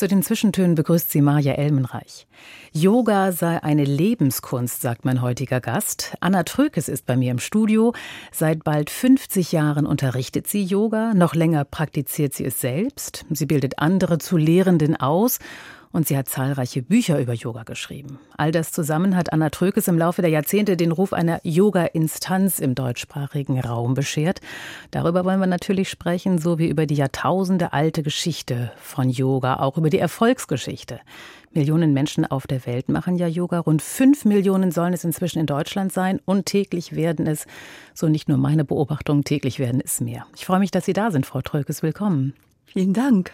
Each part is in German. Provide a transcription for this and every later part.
Zu den Zwischentönen begrüßt sie Maja Elmenreich. Yoga sei eine Lebenskunst, sagt mein heutiger Gast. Anna Trökes ist bei mir im Studio. Seit bald 50 Jahren unterrichtet sie Yoga. Noch länger praktiziert sie es selbst. Sie bildet andere zu Lehrenden aus und sie hat zahlreiche Bücher über Yoga geschrieben. All das zusammen hat Anna Trökes im Laufe der Jahrzehnte den Ruf einer Yoga-Instanz im deutschsprachigen Raum beschert. Darüber wollen wir natürlich sprechen, so wie über die Jahrtausende alte Geschichte von Yoga, auch über die Erfolgsgeschichte. Millionen Menschen auf der Welt machen ja Yoga. Rund fünf Millionen sollen es inzwischen in Deutschland sein und täglich werden es, so nicht nur meine Beobachtungen, täglich werden es mehr. Ich freue mich, dass Sie da sind, Frau Trökes. Willkommen. Vielen Dank.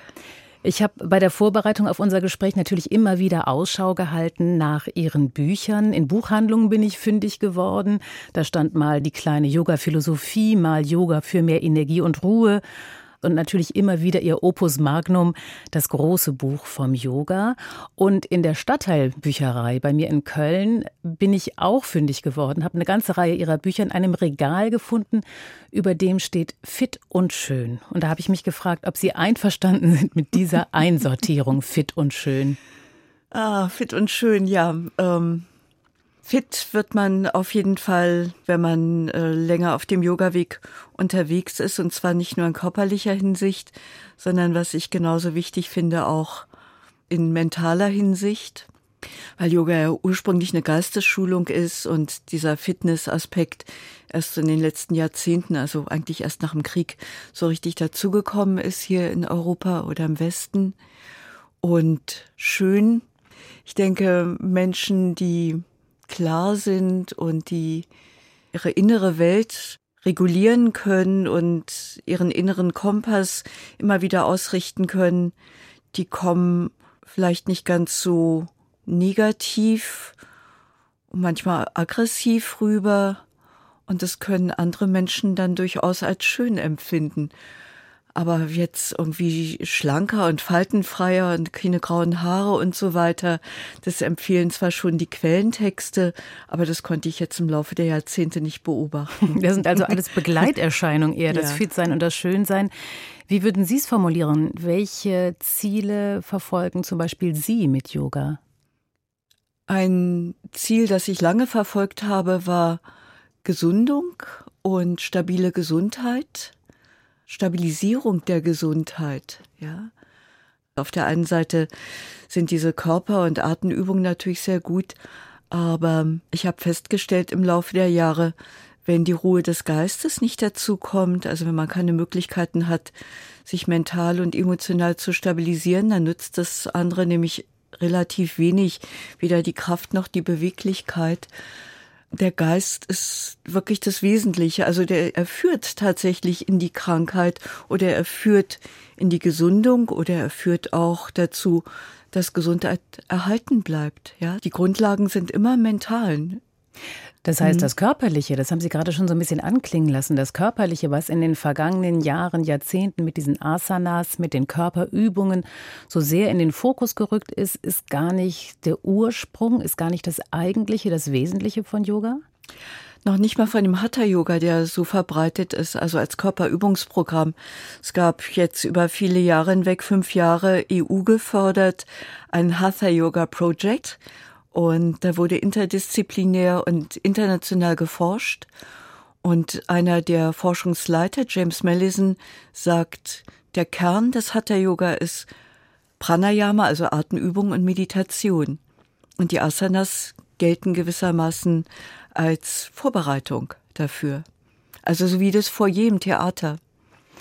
Ich habe bei der Vorbereitung auf unser Gespräch natürlich immer wieder Ausschau gehalten nach Ihren Büchern. In Buchhandlungen bin ich fündig geworden. Da stand mal die kleine Yoga-Philosophie, mal Yoga für mehr Energie und Ruhe und natürlich immer wieder ihr Opus Magnum, das große Buch vom Yoga. Und in der Stadtteilbücherei bei mir in Köln bin ich auch fündig geworden, habe eine ganze Reihe ihrer Bücher in einem Regal gefunden, über dem steht Fit und Schön. Und da habe ich mich gefragt, ob Sie einverstanden sind mit dieser Einsortierung Fit und Schön. Ah, Fit und Schön, ja. Ähm Fit wird man auf jeden Fall, wenn man äh, länger auf dem Yoga-Weg unterwegs ist und zwar nicht nur in körperlicher Hinsicht, sondern was ich genauso wichtig finde, auch in mentaler Hinsicht, weil Yoga ja ursprünglich eine Geistesschulung ist und dieser Fitness-Aspekt erst in den letzten Jahrzehnten, also eigentlich erst nach dem Krieg, so richtig dazugekommen ist hier in Europa oder im Westen. Und schön, ich denke, Menschen, die klar sind und die ihre innere Welt regulieren können und ihren inneren Kompass immer wieder ausrichten können, die kommen vielleicht nicht ganz so negativ und manchmal aggressiv rüber. Und das können andere Menschen dann durchaus als schön empfinden aber jetzt irgendwie schlanker und faltenfreier und keine grauen Haare und so weiter. Das empfehlen zwar schon die Quellentexte, aber das konnte ich jetzt im Laufe der Jahrzehnte nicht beobachten. Das sind also alles Begleiterscheinungen eher, das ja. Fitsein und das Schönsein. Wie würden Sie es formulieren? Welche Ziele verfolgen zum Beispiel Sie mit Yoga? Ein Ziel, das ich lange verfolgt habe, war Gesundung und stabile Gesundheit. Stabilisierung der Gesundheit, ja. Auf der einen Seite sind diese Körper- und Atemübungen natürlich sehr gut, aber ich habe festgestellt im Laufe der Jahre, wenn die Ruhe des Geistes nicht dazu kommt, also wenn man keine Möglichkeiten hat, sich mental und emotional zu stabilisieren, dann nützt das andere nämlich relativ wenig, weder die Kraft noch die Beweglichkeit der Geist ist wirklich das Wesentliche. Also der, er führt tatsächlich in die Krankheit oder er führt in die Gesundung oder er führt auch dazu, dass Gesundheit erhalten bleibt. Ja, die Grundlagen sind immer mental. Das heißt, mhm. das Körperliche, das haben Sie gerade schon so ein bisschen anklingen lassen, das Körperliche, was in den vergangenen Jahren, Jahrzehnten mit diesen Asanas, mit den Körperübungen so sehr in den Fokus gerückt ist, ist gar nicht der Ursprung, ist gar nicht das Eigentliche, das Wesentliche von Yoga? noch nicht mal von dem Hatha-Yoga, der so verbreitet ist, also als Körperübungsprogramm. Es gab jetzt über viele Jahre hinweg, fünf Jahre EU gefördert, ein Hatha-Yoga-Project. Und da wurde interdisziplinär und international geforscht. Und einer der Forschungsleiter, James Mellison, sagt, der Kern des Hatha-Yoga ist Pranayama, also Atemübung und Meditation. Und die Asanas gelten gewissermaßen als Vorbereitung dafür. Also so wie das Foyer im Theater.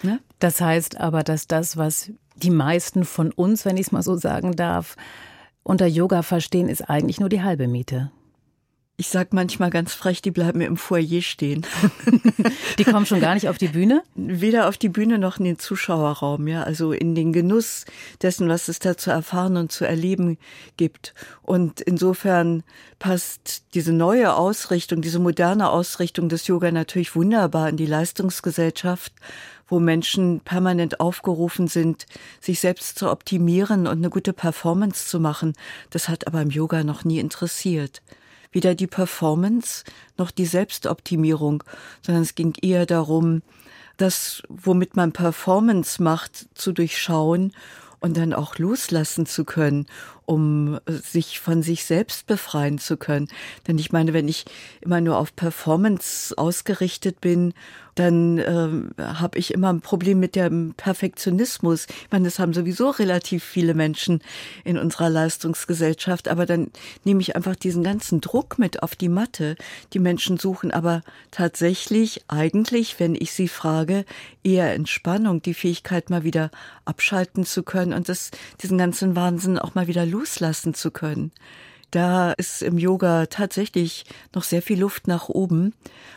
Ne? Das heißt aber, dass das, was die meisten von uns, wenn ich es mal so sagen darf, unter Yoga verstehen, ist eigentlich nur die halbe Miete. Ich sag manchmal ganz frech, die bleiben im Foyer stehen. die kommen schon gar nicht auf die Bühne? Weder auf die Bühne noch in den Zuschauerraum, ja, also in den Genuss dessen, was es da zu erfahren und zu erleben gibt. Und insofern passt diese neue Ausrichtung, diese moderne Ausrichtung des Yoga natürlich wunderbar in die Leistungsgesellschaft, wo Menschen permanent aufgerufen sind, sich selbst zu optimieren und eine gute Performance zu machen. Das hat aber im Yoga noch nie interessiert weder die Performance noch die Selbstoptimierung, sondern es ging eher darum, das, womit man Performance macht, zu durchschauen und dann auch loslassen zu können, um sich von sich selbst befreien zu können. Denn ich meine, wenn ich immer nur auf Performance ausgerichtet bin dann ähm, habe ich immer ein Problem mit dem Perfektionismus. Ich meine, das haben sowieso relativ viele Menschen in unserer Leistungsgesellschaft, aber dann nehme ich einfach diesen ganzen Druck mit auf die Matte. Die Menschen suchen aber tatsächlich eigentlich, wenn ich sie frage, eher Entspannung, die Fähigkeit mal wieder abschalten zu können und das, diesen ganzen Wahnsinn auch mal wieder loslassen zu können. Da ist im Yoga tatsächlich noch sehr viel Luft nach oben.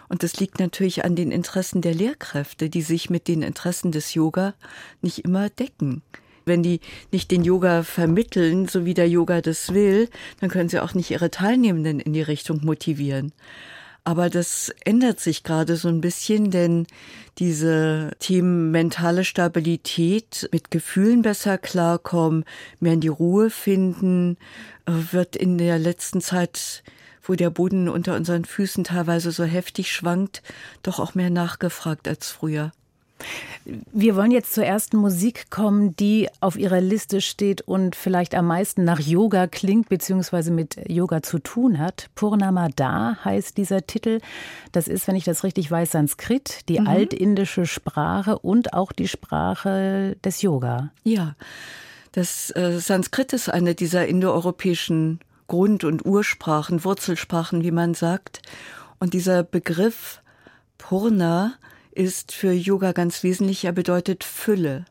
Und das liegt natürlich an den Interessen der Lehrkräfte, die sich mit den Interessen des Yoga nicht immer decken. Wenn die nicht den Yoga vermitteln, so wie der Yoga das will, dann können sie auch nicht ihre Teilnehmenden in die Richtung motivieren. Aber das ändert sich gerade so ein bisschen, denn diese Themen mentale Stabilität, mit Gefühlen besser klarkommen, mehr in die Ruhe finden, äh, wird in der letzten Zeit wo der Boden unter unseren Füßen teilweise so heftig schwankt, doch auch mehr nachgefragt als früher. Wir wollen jetzt zur ersten Musik kommen, die auf Ihrer Liste steht und vielleicht am meisten nach Yoga klingt, beziehungsweise mit Yoga zu tun hat. Purnamada heißt dieser Titel. Das ist, wenn ich das richtig weiß, Sanskrit, die mhm. altindische Sprache und auch die Sprache des Yoga. Ja, das äh, Sanskrit ist eine dieser indoeuropäischen Grund- und Ursprachen, Wurzelsprachen, wie man sagt. Und dieser Begriff Purna ist für Yoga ganz wesentlich. Er bedeutet Fülle.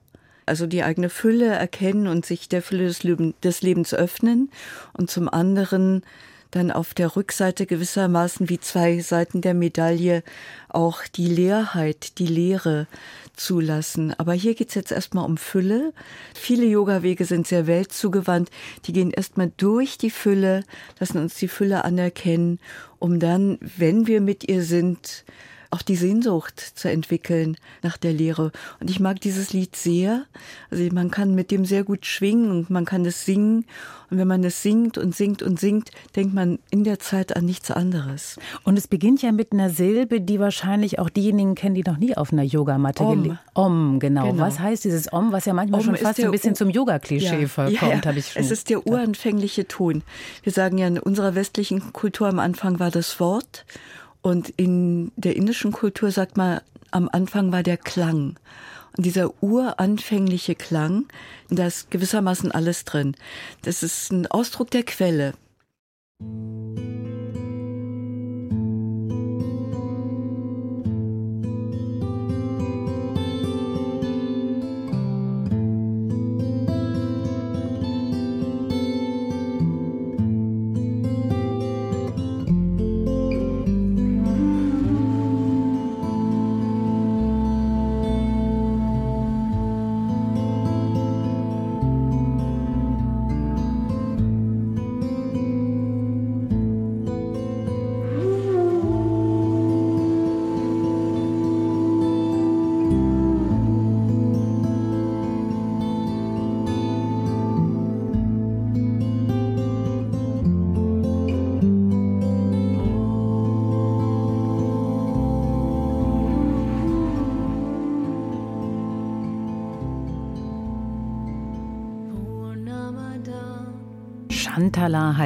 Also die eigene Fülle erkennen und sich der Fülle des, Leben, des Lebens öffnen und zum anderen dann auf der Rückseite gewissermaßen wie zwei Seiten der Medaille auch die Leerheit, die Leere zulassen. Aber hier geht's jetzt erstmal um Fülle. Viele Yoga-Wege sind sehr weltzugewandt. Die gehen erstmal durch die Fülle, lassen uns die Fülle anerkennen, um dann, wenn wir mit ihr sind, auch die Sehnsucht zu entwickeln nach der Lehre. Und ich mag dieses Lied sehr. Also man kann mit dem sehr gut schwingen und man kann es singen. Und wenn man es singt und singt und singt, denkt man in der Zeit an nichts anderes. Und es beginnt ja mit einer Silbe, die wahrscheinlich auch diejenigen kennen, die noch nie auf einer Yogamatte Om. Om, genau. genau. Was heißt dieses Om, was ja manchmal Om schon fast ein bisschen zum Yoga-Klischee ja, vorkommt, ja, ja. habe ich schon. Es ist der uranfängliche Ton. Wir sagen ja in unserer westlichen Kultur am Anfang war das Wort und in der indischen Kultur sagt man, am Anfang war der Klang. Und dieser uranfängliche Klang, da ist gewissermaßen alles drin. Das ist ein Ausdruck der Quelle. Shantala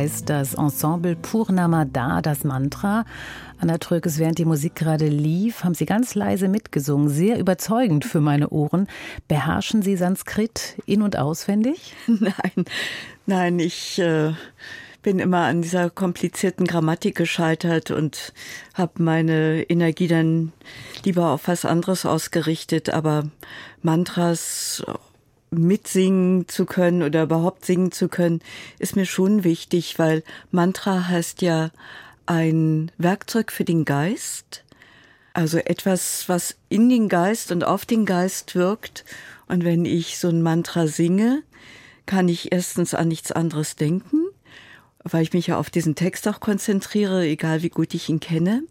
heißt das Ensemble Purnamada, das Mantra. Anna Trökes, während die Musik gerade lief, haben Sie ganz leise mitgesungen, sehr überzeugend für meine Ohren. Beherrschen Sie Sanskrit in- und auswendig? Nein, nein, ich äh, bin immer an dieser komplizierten Grammatik gescheitert und habe meine Energie dann lieber auf was anderes ausgerichtet. Aber Mantras mitsingen zu können oder überhaupt singen zu können, ist mir schon wichtig, weil Mantra heißt ja ein Werkzeug für den Geist, also etwas, was in den Geist und auf den Geist wirkt. Und wenn ich so ein Mantra singe, kann ich erstens an nichts anderes denken, weil ich mich ja auf diesen Text auch konzentriere, egal wie gut ich ihn kenne.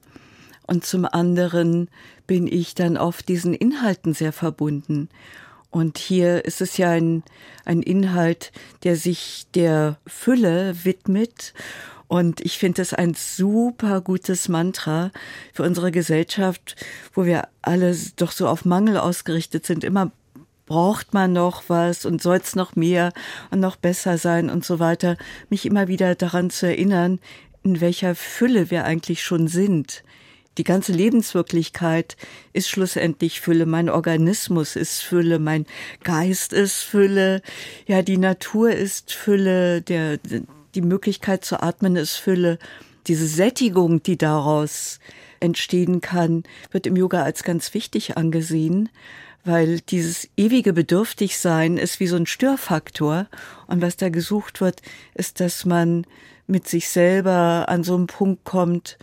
Und zum anderen bin ich dann auf diesen Inhalten sehr verbunden. Und hier ist es ja ein, ein Inhalt, der sich der Fülle widmet. Und ich finde es ein super gutes Mantra für unsere Gesellschaft, wo wir alle doch so auf Mangel ausgerichtet sind. Immer braucht man noch was und soll es noch mehr und noch besser sein und so weiter. Mich immer wieder daran zu erinnern, in welcher Fülle wir eigentlich schon sind die ganze Lebenswirklichkeit ist schlussendlich Fülle. Mein Organismus ist Fülle, mein Geist ist Fülle, ja, die Natur ist Fülle, der, die Möglichkeit zu atmen ist Fülle. Diese Sättigung, die daraus entstehen kann, wird im Yoga als ganz wichtig angesehen, weil dieses ewige Bedürftigsein ist wie so ein Störfaktor. Und was da gesucht wird, ist, dass man mit sich selber an so einen Punkt kommt,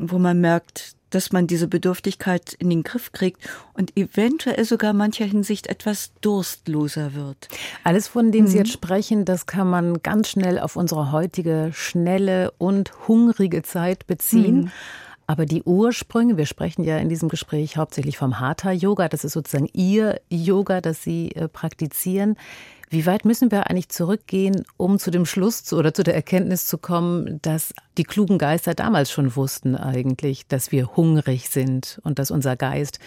wo man merkt, dass man diese Bedürftigkeit in den Griff kriegt und eventuell sogar mancher Hinsicht etwas durstloser wird. Alles, von dem mhm. Sie jetzt sprechen, das kann man ganz schnell auf unsere heutige schnelle und hungrige Zeit beziehen. Mhm. Aber die Ursprünge, wir sprechen ja in diesem Gespräch hauptsächlich vom Hatha-Yoga, das ist sozusagen Ihr Yoga, das Sie äh, praktizieren. Wie weit müssen wir eigentlich zurückgehen, um zu dem Schluss zu, oder zu der Erkenntnis zu kommen, dass die klugen Geister damals schon wussten eigentlich, dass wir hungrig sind und dass unser Geist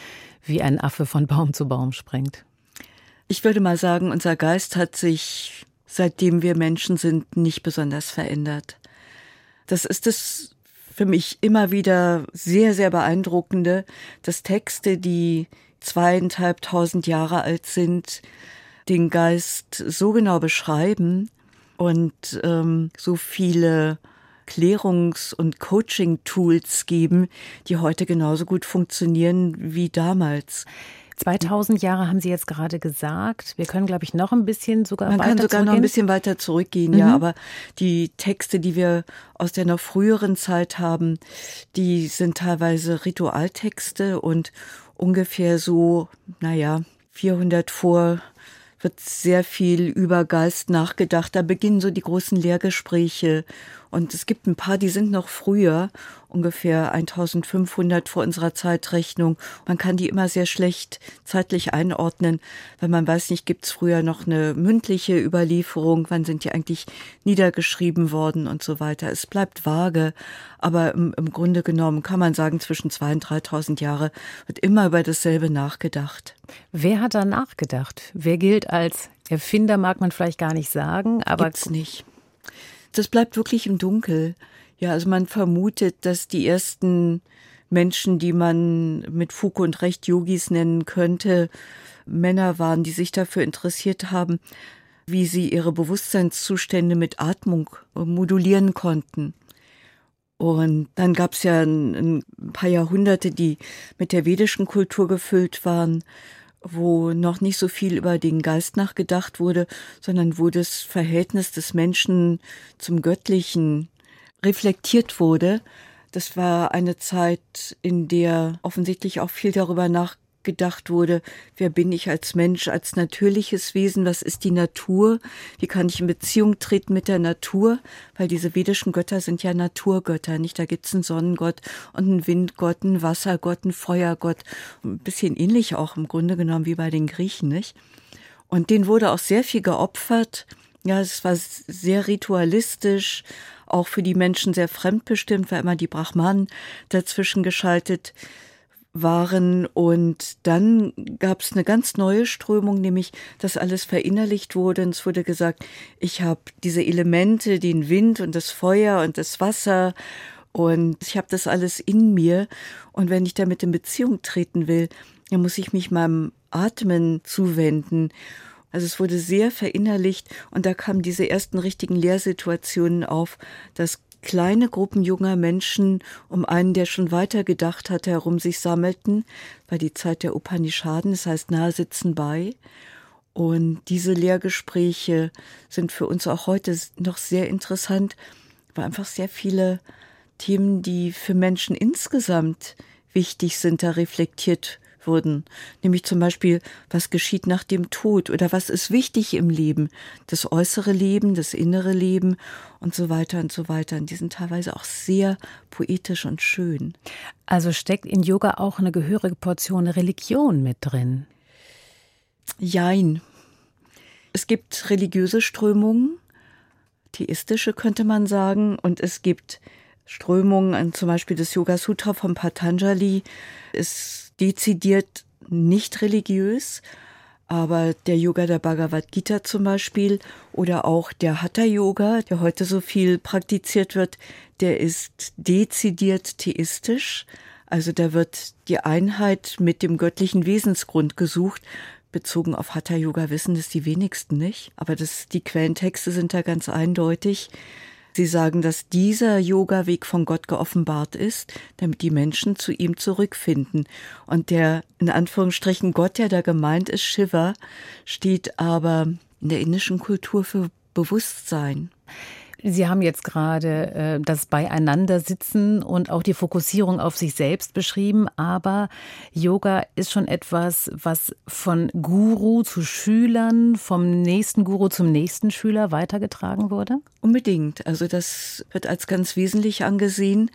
wie ein Affe von Baum zu Baum springt? Ich würde mal sagen, unser Geist hat sich, seitdem wir Menschen sind, nicht besonders verändert. Das ist es für mich immer wieder sehr, sehr beeindruckende, dass Texte, die zweieinhalbtausend Jahre alt sind, den Geist so genau beschreiben und ähm, so viele Klärungs- und Coaching-Tools geben, die heute genauso gut funktionieren wie damals. 2000 Jahre haben Sie jetzt gerade gesagt. Wir können, glaube ich, noch ein bisschen sogar Man weiter kann sogar noch ein bisschen weiter zurückgehen, mhm. ja. Aber die Texte, die wir aus der noch früheren Zeit haben, die sind teilweise Ritualtexte und ungefähr so, naja, 400 vor wird sehr viel über Geist nachgedacht. Da beginnen so die großen Lehrgespräche. Und es gibt ein paar, die sind noch früher, ungefähr 1500 vor unserer Zeitrechnung. Man kann die immer sehr schlecht zeitlich einordnen, weil man weiß nicht, gibt es früher noch eine mündliche Überlieferung, wann sind die eigentlich niedergeschrieben worden und so weiter. Es bleibt vage, aber im, im Grunde genommen kann man sagen, zwischen 2.000 und 3.000 Jahre wird immer über dasselbe nachgedacht. Wer hat da nachgedacht? Wer gilt als Erfinder, mag man vielleicht gar nicht sagen, aber. Gibt's nicht. Das bleibt wirklich im Dunkel. Ja, also man vermutet, dass die ersten Menschen, die man mit Fug und Recht Yogis nennen könnte, Männer waren, die sich dafür interessiert haben, wie sie ihre Bewusstseinszustände mit Atmung modulieren konnten. Und dann gab es ja ein, ein, paar Jahrhunderte, die mit der vedischen Kultur gefüllt waren, wo noch nicht so viel über den Geist nachgedacht wurde, sondern wo das Verhältnis des Menschen zum Göttlichen reflektiert wurde. Das war eine Zeit, in der offensichtlich auch viel darüber nachgedacht wurde, wer bin ich als Mensch, als natürliches Wesen, was ist die Natur, wie kann ich in Beziehung treten mit der Natur, weil diese vedischen Götter sind ja Naturgötter, nicht? Da gibt's einen Sonnengott und einen Windgott, einen Wassergott, einen Feuergott, ein bisschen ähnlich auch im Grunde genommen wie bei den Griechen, nicht? Und denen wurde auch sehr viel geopfert. Ja, es war sehr ritualistisch, auch für die Menschen sehr fremdbestimmt, weil immer die Brahmanen dazwischen geschaltet waren. Und dann gab es eine ganz neue Strömung, nämlich dass alles verinnerlicht wurde. Und es wurde gesagt, ich habe diese Elemente, den Wind und das Feuer und das Wasser. Und ich habe das alles in mir. Und wenn ich damit in Beziehung treten will, dann muss ich mich meinem Atmen zuwenden. Also es wurde sehr verinnerlicht und da kamen diese ersten richtigen Lehrsituationen auf, dass kleine Gruppen junger Menschen um einen, der schon weiter gedacht hatte, herum sich sammelten, war die Zeit der Upanishaden, das heißt nahe sitzen bei. Und diese Lehrgespräche sind für uns auch heute noch sehr interessant, weil einfach sehr viele Themen, die für Menschen insgesamt wichtig sind, da reflektiert wurden. Nämlich zum Beispiel, was geschieht nach dem Tod oder was ist wichtig im Leben. Das äußere Leben, das innere Leben und so weiter und so weiter. Und die sind teilweise auch sehr poetisch und schön. Also steckt in Yoga auch eine gehörige Portion Religion mit drin? Jein. Es gibt religiöse Strömungen, theistische könnte man sagen, und es gibt Strömungen, zum Beispiel das Yoga Sutra von Patanjali, ist dezidiert nicht religiös, aber der Yoga der Bhagavad Gita zum Beispiel oder auch der Hatha Yoga, der heute so viel praktiziert wird, der ist dezidiert theistisch. Also da wird die Einheit mit dem göttlichen Wesensgrund gesucht. Bezogen auf Hatha Yoga wissen das die wenigsten nicht, aber das, die Quellentexte sind da ganz eindeutig. Sie sagen, dass dieser Yoga-Weg von Gott geoffenbart ist, damit die Menschen zu ihm zurückfinden. Und der, in Anführungsstrichen, Gott, der da gemeint ist, Shiva, steht aber in der indischen Kultur für Bewusstsein. Sie haben jetzt gerade äh, das Beieinandersitzen und auch die Fokussierung auf sich selbst beschrieben, aber Yoga ist schon etwas, was von Guru zu Schülern, vom nächsten Guru zum nächsten Schüler weitergetragen wurde? Unbedingt. Also das wird als ganz wesentlich angesehen.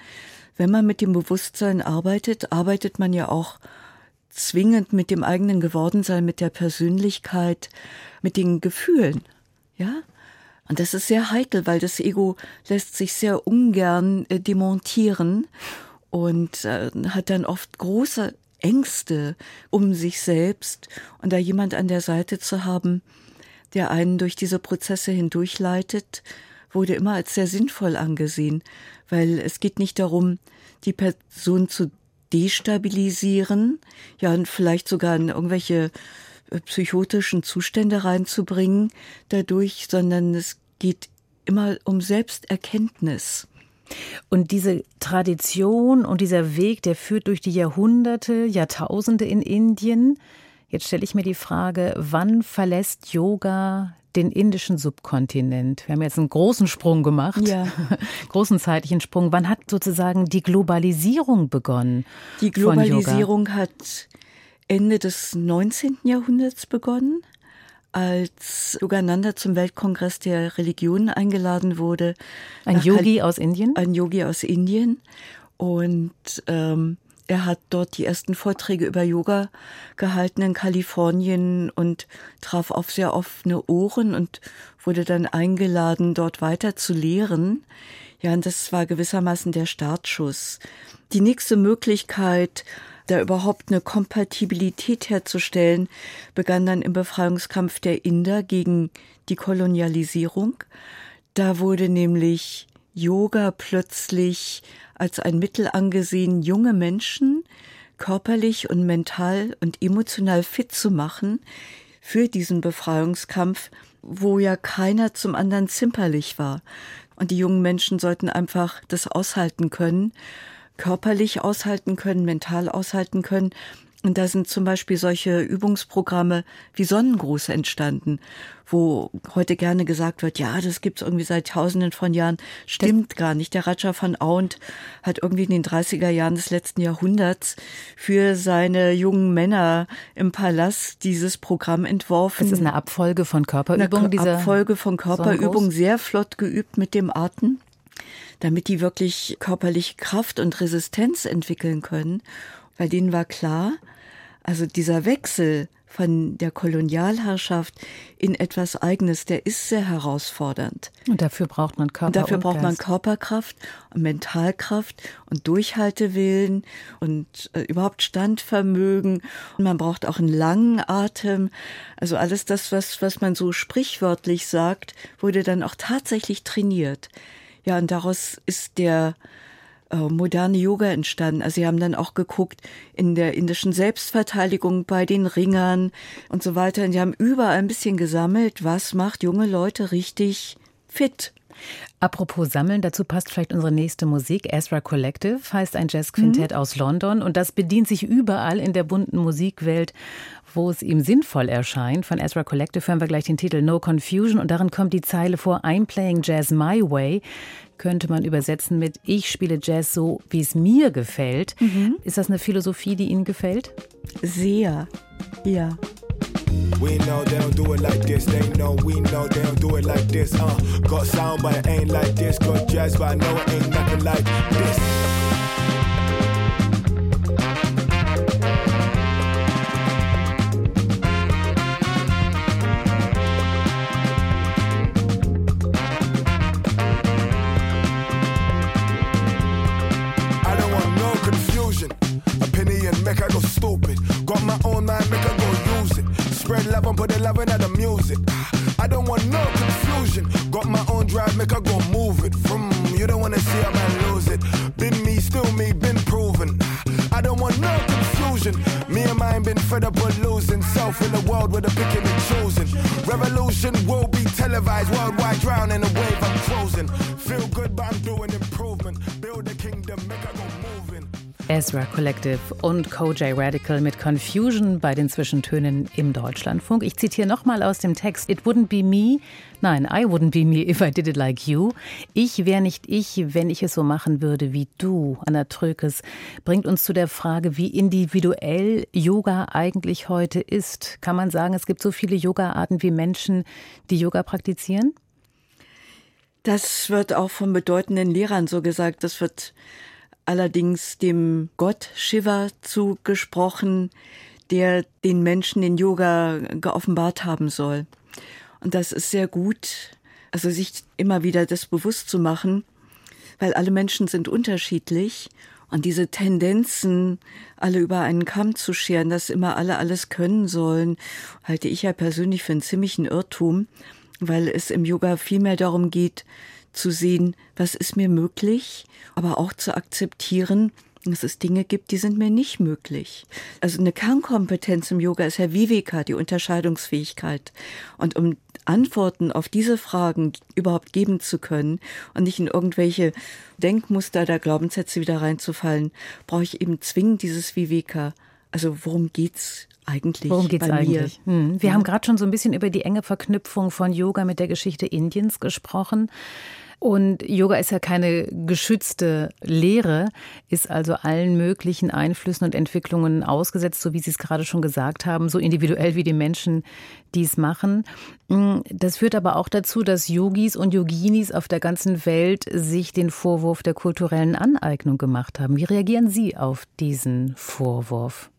Wenn man mit dem Bewusstsein arbeitet, arbeitet man ja auch zwingend mit dem eigenen Gewordensein, mit der Persönlichkeit, mit den Gefühlen. Ja? Und das ist sehr heikel, weil das Ego lässt sich sehr ungern äh, demontieren und äh, hat dann oft große Ängste um sich selbst. Und da jemand an der Seite zu haben, der einen durch diese Prozesse hindurchleitet, wurde immer als sehr sinnvoll angesehen, weil es geht nicht darum, die Person zu destabilisieren, ja, und vielleicht sogar in irgendwelche psychotischen Zustände reinzubringen dadurch, sondern es geht immer um Selbsterkenntnis. Und diese Tradition und dieser Weg, der führt durch die Jahrhunderte, Jahrtausende in Indien. Jetzt stelle ich mir die Frage, wann verlässt Yoga den indischen Subkontinent? Wir haben jetzt einen großen Sprung gemacht, ja. großen zeitlichen Sprung. Wann hat sozusagen die Globalisierung begonnen? Die Globalisierung hat Ende des 19. Jahrhunderts begonnen, als Yogananda zum Weltkongress der Religionen eingeladen wurde. Ein Yogi aus Indien? Ein Yogi aus Indien. Und ähm, er hat dort die ersten Vorträge über Yoga gehalten in Kalifornien und traf auf sehr offene Ohren und wurde dann eingeladen, dort weiter zu lehren. Ja, und das war gewissermaßen der Startschuss. Die nächste Möglichkeit, da überhaupt eine Kompatibilität herzustellen, begann dann im Befreiungskampf der Inder gegen die Kolonialisierung. Da wurde nämlich Yoga plötzlich als ein Mittel angesehen, junge Menschen körperlich und mental und emotional fit zu machen für diesen Befreiungskampf, wo ja keiner zum anderen zimperlich war. Und die jungen Menschen sollten einfach das aushalten können körperlich aushalten können, mental aushalten können. Und da sind zum Beispiel solche Übungsprogramme wie Sonnengruß entstanden, wo heute gerne gesagt wird, ja, das gibt's irgendwie seit tausenden von Jahren. Stimmt gar nicht. Der Raja von Aunt hat irgendwie in den 30er Jahren des letzten Jahrhunderts für seine jungen Männer im Palast dieses Programm entworfen. Das ist eine Abfolge von Körperübungen. Eine Abfolge von Körperübungen, sehr flott geübt mit dem Atem damit die wirklich körperlich Kraft und Resistenz entwickeln können. Weil denen war klar, also dieser Wechsel von der Kolonialherrschaft in etwas Eigenes, der ist sehr herausfordernd. Und dafür braucht man Körper. Und dafür und braucht Geist. man Körperkraft und Mentalkraft und Durchhaltewillen und äh, überhaupt Standvermögen. Und man braucht auch einen langen Atem. Also alles das, was, was man so sprichwörtlich sagt, wurde dann auch tatsächlich trainiert. Ja, und daraus ist der äh, moderne Yoga entstanden. Also sie haben dann auch geguckt in der indischen Selbstverteidigung bei den Ringern und so weiter. Und sie haben überall ein bisschen gesammelt, was macht junge Leute richtig fit. Apropos Sammeln, dazu passt vielleicht unsere nächste Musik. Ezra Collective heißt ein Jazzquintett mhm. aus London und das bedient sich überall in der bunten Musikwelt, wo es ihm sinnvoll erscheint. Von Ezra Collective hören wir gleich den Titel No Confusion und darin kommt die Zeile vor I'm playing Jazz my way. Könnte man übersetzen mit Ich spiele Jazz so, wie es mir gefällt. Mhm. Ist das eine Philosophie, die Ihnen gefällt? Sehr, ja. We know they don't do it like this. They know we know they don't do it like this. Uh, got sound, but it ain't like this. Got jazz, but I know it ain't nothing like this. spread love and put the love in the music. I don't want no confusion. Got my own drive, make I go move it. From you don't wanna see a man lose it. Been me, still me, been proven. I don't want no confusion. Me and mine been fed up with losing self in the world where the picking and choosing. Revolution will be televised worldwide, drowning a wave I'm. Feel good, but I'm doing improvement. Ezra Collective und Koj Radical mit Confusion bei den Zwischentönen im Deutschlandfunk. Ich zitiere nochmal aus dem Text: It wouldn't be me, nein, I wouldn't be me if I did it like you. Ich wäre nicht ich, wenn ich es so machen würde wie du. Anna Trökes bringt uns zu der Frage, wie individuell Yoga eigentlich heute ist. Kann man sagen, es gibt so viele Yoga-Arten wie Menschen, die Yoga praktizieren? Das wird auch von bedeutenden Lehrern so gesagt. Das wird allerdings dem Gott Shiva zugesprochen, der den Menschen den Yoga geoffenbart haben soll. Und das ist sehr gut, also sich immer wieder das bewusst zu machen, weil alle Menschen sind unterschiedlich und diese Tendenzen, alle über einen Kamm zu scheren, dass immer alle alles können sollen, halte ich ja persönlich für einen ziemlichen Irrtum, weil es im Yoga viel mehr darum geht, zu sehen, was ist mir möglich, aber auch zu akzeptieren, dass es Dinge gibt, die sind mir nicht möglich. Also eine Kernkompetenz im Yoga ist ja Viveka, die Unterscheidungsfähigkeit. Und um Antworten auf diese Fragen überhaupt geben zu können und nicht in irgendwelche Denkmuster der Glaubenssätze wieder reinzufallen, brauche ich eben zwingend dieses Viveka. Also worum geht's eigentlich? Worum geht's eigentlich? Hm. Wir ja. haben gerade schon so ein bisschen über die enge Verknüpfung von Yoga mit der Geschichte Indiens gesprochen. Und Yoga ist ja keine geschützte Lehre, ist also allen möglichen Einflüssen und Entwicklungen ausgesetzt, so wie Sie es gerade schon gesagt haben, so individuell wie die Menschen dies machen. Das führt aber auch dazu, dass Yogis und Yoginis auf der ganzen Welt sich den Vorwurf der kulturellen Aneignung gemacht haben. Wie reagieren Sie auf diesen Vorwurf?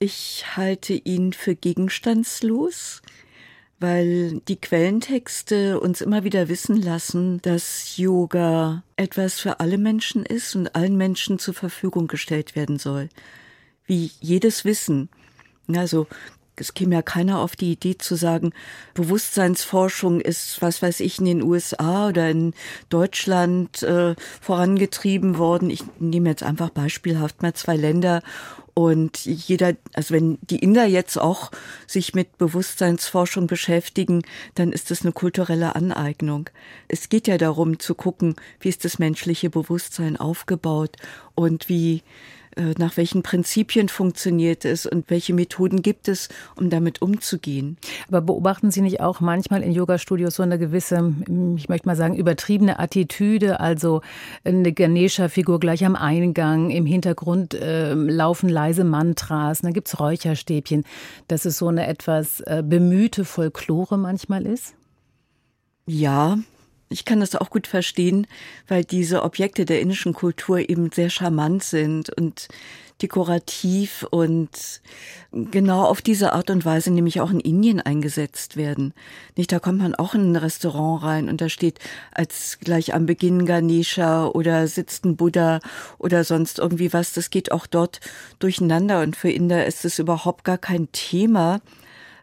Ich halte ihn für gegenstandslos weil die Quellentexte uns immer wieder wissen lassen, dass Yoga etwas für alle Menschen ist und allen Menschen zur Verfügung gestellt werden soll. Wie jedes Wissen. Also es käme ja keiner auf die Idee zu sagen, Bewusstseinsforschung ist, was weiß ich, in den USA oder in Deutschland äh, vorangetrieben worden. Ich nehme jetzt einfach beispielhaft mal zwei Länder und jeder, also wenn die Inder jetzt auch sich mit Bewusstseinsforschung beschäftigen, dann ist das eine kulturelle Aneignung. Es geht ja darum zu gucken, wie ist das menschliche Bewusstsein aufgebaut und wie nach welchen Prinzipien funktioniert es und welche Methoden gibt es, um damit umzugehen. Aber beobachten Sie nicht auch manchmal in Yoga-Studios so eine gewisse, ich möchte mal sagen, übertriebene Attitüde, also eine Ganesha-Figur gleich am Eingang, im Hintergrund äh, laufen leise Mantras, dann gibt es Räucherstäbchen, dass es so eine etwas äh, bemühte Folklore manchmal ist? Ja, ich kann das auch gut verstehen, weil diese Objekte der indischen Kultur eben sehr charmant sind und dekorativ und genau auf diese Art und Weise nämlich auch in Indien eingesetzt werden. Nicht, da kommt man auch in ein Restaurant rein und da steht als gleich am Beginn Ganesha oder sitzt ein Buddha oder sonst irgendwie was. Das geht auch dort durcheinander und für Inder ist es überhaupt gar kein Thema,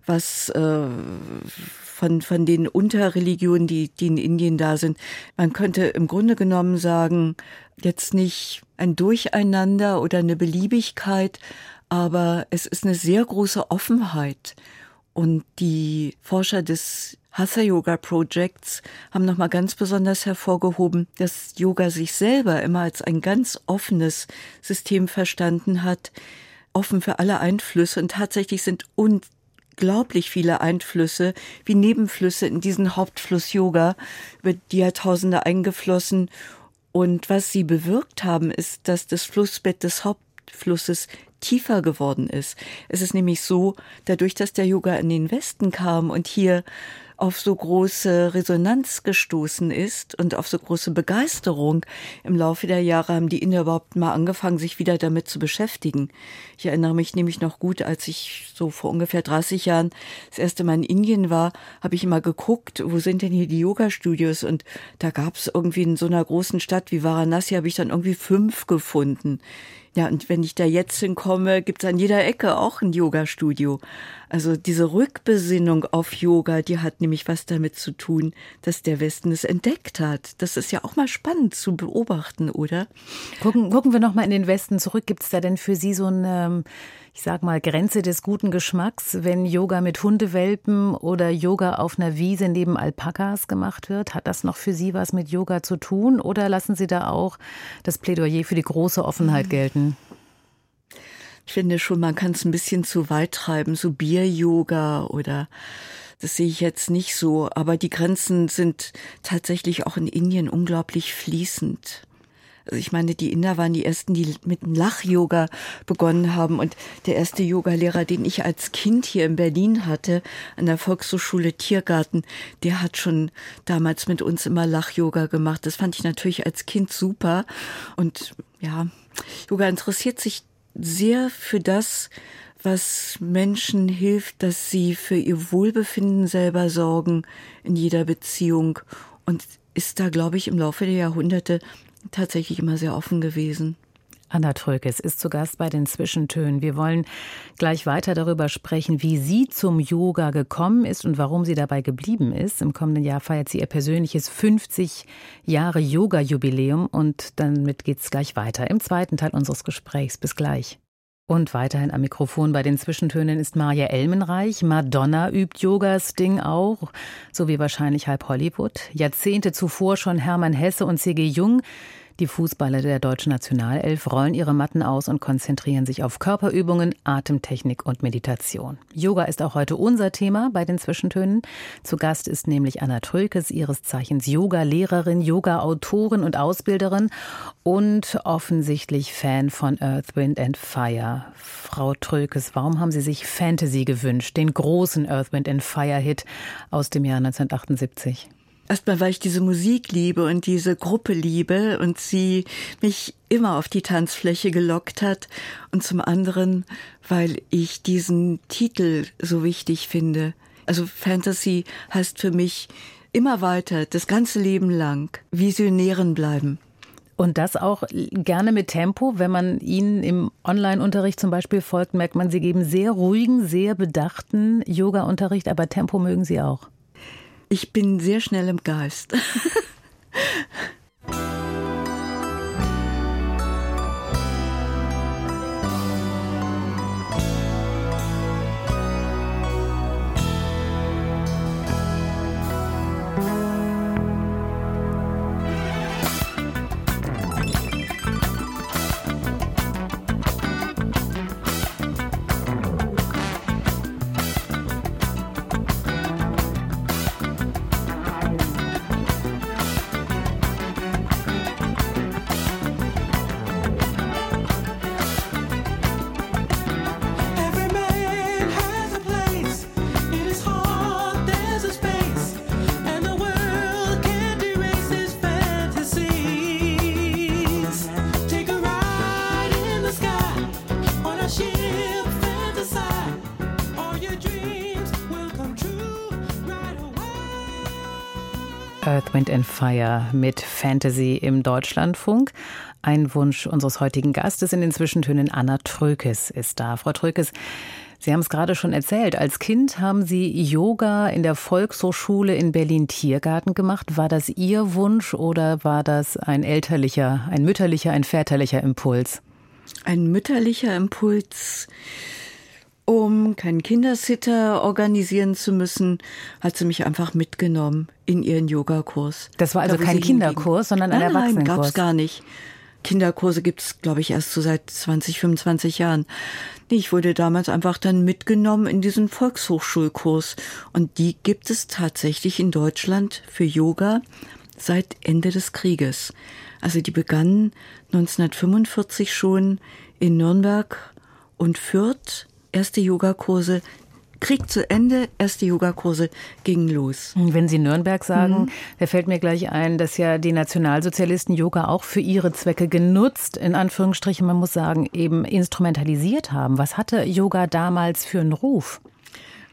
was äh, von, von den Unterreligionen, die, die in Indien da sind. Man könnte im Grunde genommen sagen, jetzt nicht ein Durcheinander oder eine Beliebigkeit, aber es ist eine sehr große Offenheit. Und die Forscher des Hatha Yoga Projects haben nochmal ganz besonders hervorgehoben, dass Yoga sich selber immer als ein ganz offenes System verstanden hat, offen für alle Einflüsse und tatsächlich sind unglaublich viele Einflüsse wie Nebenflüsse in diesen Hauptfluss Yoga über die Jahrtausende eingeflossen und was sie bewirkt haben, ist, dass das Flussbett des Hauptflusses tiefer geworden ist. Es ist nämlich so, dadurch, dass der Yoga in den Westen kam und hier auf so große Resonanz gestoßen ist und auf so große Begeisterung. Im Laufe der Jahre haben die Inder überhaupt mal angefangen, sich wieder damit zu beschäftigen. Ich erinnere mich nämlich noch gut, als ich so vor ungefähr 30 Jahren das erste Mal in Indien war, habe ich immer geguckt, wo sind denn hier die Yoga-Studios? Und da gab es irgendwie in so einer großen Stadt wie Varanasi, habe ich dann irgendwie fünf gefunden. Ja, und wenn ich da jetzt hinkomme, gibt's an jeder Ecke auch ein Yoga-Studio. Also diese Rückbesinnung auf Yoga, die hat nämlich was damit zu tun, dass der Westen es entdeckt hat. Das ist ja auch mal spannend zu beobachten, oder? Gucken, gucken wir noch mal in den Westen zurück. Gibt's da denn für Sie so eine, ich sag mal, Grenze des guten Geschmacks, wenn Yoga mit Hundewelpen oder Yoga auf einer Wiese neben Alpakas gemacht wird? Hat das noch für Sie was mit Yoga zu tun? Oder lassen Sie da auch das Plädoyer für die große Offenheit gelten? Ich finde schon, man kann es ein bisschen zu weit treiben, so Bier-Yoga oder das sehe ich jetzt nicht so, aber die Grenzen sind tatsächlich auch in Indien unglaublich fließend. Also ich meine, die Inder waren die ersten, die mit dem Lach-Yoga begonnen haben. Und der erste Yogalehrer, den ich als Kind hier in Berlin hatte, an der Volkshochschule Tiergarten, der hat schon damals mit uns immer Lach-Yoga gemacht. Das fand ich natürlich als Kind super. Und ja, Yoga interessiert sich sehr für das, was Menschen hilft, dass sie für ihr Wohlbefinden selber sorgen in jeder Beziehung und ist da, glaube ich, im Laufe der Jahrhunderte tatsächlich immer sehr offen gewesen. Anna Trökes ist zu Gast bei den Zwischentönen. Wir wollen gleich weiter darüber sprechen, wie sie zum Yoga gekommen ist und warum sie dabei geblieben ist. Im kommenden Jahr feiert sie ihr persönliches 50 Jahre Yoga-Jubiläum und damit geht's gleich weiter im zweiten Teil unseres Gesprächs. Bis gleich. Und weiterhin am Mikrofon bei den Zwischentönen ist Maja Elmenreich. Madonna übt Yoga-Sting auch, so wie wahrscheinlich halb Hollywood. Jahrzehnte zuvor schon Hermann Hesse und C.G. Jung. Die Fußballer der deutschen Nationalelf rollen ihre Matten aus und konzentrieren sich auf Körperübungen, Atemtechnik und Meditation. Yoga ist auch heute unser Thema bei den Zwischentönen. Zu Gast ist nämlich Anna Trökes, ihres Zeichens Yoga-Lehrerin, Yoga-Autorin und Ausbilderin und offensichtlich Fan von Earth, Wind and Fire. Frau Trökes, warum haben Sie sich Fantasy gewünscht, den großen Earth, Wind and Fire Hit aus dem Jahr 1978? Erstmal, weil ich diese Musik liebe und diese Gruppe liebe und sie mich immer auf die Tanzfläche gelockt hat. Und zum anderen, weil ich diesen Titel so wichtig finde. Also Fantasy heißt für mich immer weiter, das ganze Leben lang, Visionären bleiben. Und das auch gerne mit Tempo. Wenn man Ihnen im Online-Unterricht zum Beispiel folgt, merkt man, Sie geben sehr ruhigen, sehr bedachten Yoga-Unterricht, aber Tempo mögen Sie auch. Ich bin sehr schnell im Geist. Earth, Wind and Fire mit Fantasy im Deutschlandfunk. Ein Wunsch unseres heutigen Gastes in den Zwischentönen Anna Trökes ist da. Frau Trökes, Sie haben es gerade schon erzählt. Als Kind haben Sie Yoga in der Volkshochschule in Berlin-Tiergarten gemacht. War das Ihr Wunsch oder war das ein elterlicher, ein mütterlicher, ein väterlicher Impuls? Ein mütterlicher Impuls Um keinen Kindersitter organisieren zu müssen, hat sie mich einfach mitgenommen in ihren Yogakurs. Das war also Da, kein Kinderkurs, sondern ein nein, nein, Erwachsenenkurs. gab's gar nicht. Kinderkurse gibt's, glaube ich, erst so seit 20, 25 Jahren. Ich wurde damals einfach dann mitgenommen in diesen Volkshochschulkurs. Und die gibt es tatsächlich in Deutschland für Yoga seit Ende des Krieges. Also die begannen 1945 schon in Nürnberg und Fürth. Erste Yogakurse, Krieg zu Ende, erste Yogakurse gingen los. Wenn Sie Nürnberg sagen, Mhm. da fällt mir gleich ein, dass ja die Nationalsozialisten Yoga auch für ihre Zwecke genutzt, in Anführungsstrichen, man muss sagen, eben instrumentalisiert haben. Was hatte Yoga damals für einen Ruf?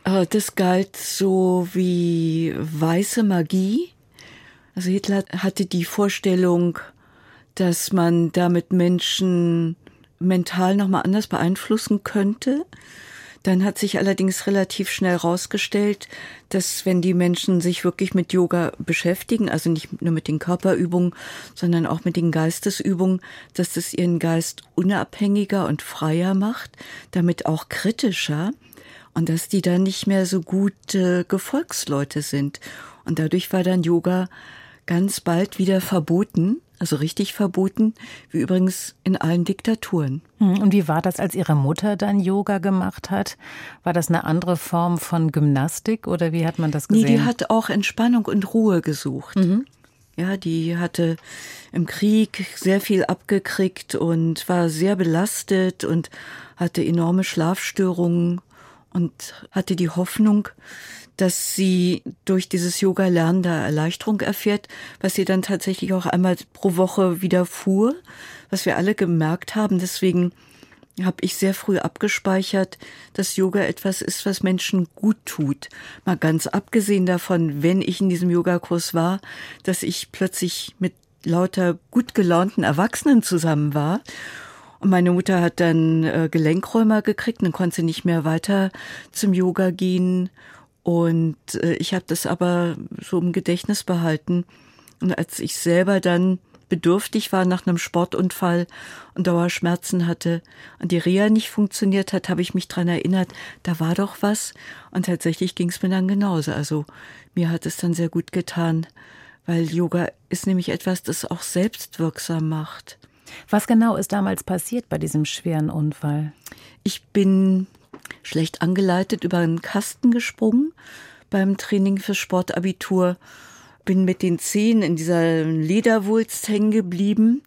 Äh, Das galt so wie weiße Magie. Also Hitler hatte die Vorstellung, dass man damit Menschen mental nochmal anders beeinflussen könnte. Dann hat sich allerdings relativ schnell herausgestellt, dass wenn die Menschen sich wirklich mit Yoga beschäftigen, also nicht nur mit den Körperübungen, sondern auch mit den Geistesübungen, dass das ihren Geist unabhängiger und freier macht, damit auch kritischer und dass die dann nicht mehr so gute Gefolgsleute sind. Und dadurch war dann Yoga ganz bald wieder verboten, also richtig verboten, wie übrigens in allen Diktaturen. Hm, Und wie war das, als Ihre Mutter dann Yoga gemacht hat? War das eine andere Form von Gymnastik oder wie hat man das Nee, gesehen? die hat auch Entspannung und Ruhe gesucht. Ja, die hatte im Krieg sehr viel abgekriegt und war sehr belastet und hatte enorme Schlafstörungen und hatte die Hoffnung, dass sie durch dieses Yoga-Lernen da Erleichterung erfährt, was sie dann tatsächlich auch einmal pro Woche widerfuhr, was wir alle gemerkt haben. Deswegen habe ich sehr früh abgespeichert, dass Yoga etwas ist, was Menschen gut tut. Mal ganz abgesehen davon, wenn ich in diesem Yogakurs war, dass ich plötzlich mit lauter gut gelaunten Erwachsenen zusammen war. Und meine Mutter hat dann äh, Gelenkräumer gekriegt und konnte nicht mehr weiter zum Yoga gehen. Und äh, ich habe das aber so im Gedächtnis behalten. Und als ich selber dann bedürftig war nach einem Sportunfall und Dauerschmerzen hatte und die Reha nicht funktioniert hat, habe ich mich dran erinnert, da war doch was. Und tatsächlich ging es mir dann genauso. Also mir hat es dann sehr gut getan, weil Yoga ist nämlich etwas, das auch selbstwirksam macht. Was genau ist damals passiert bei diesem schweren Unfall? Ich bin schlecht angeleitet über einen Kasten gesprungen beim Training für Sportabitur, bin mit den Zehen in dieser Lederwulst hängen geblieben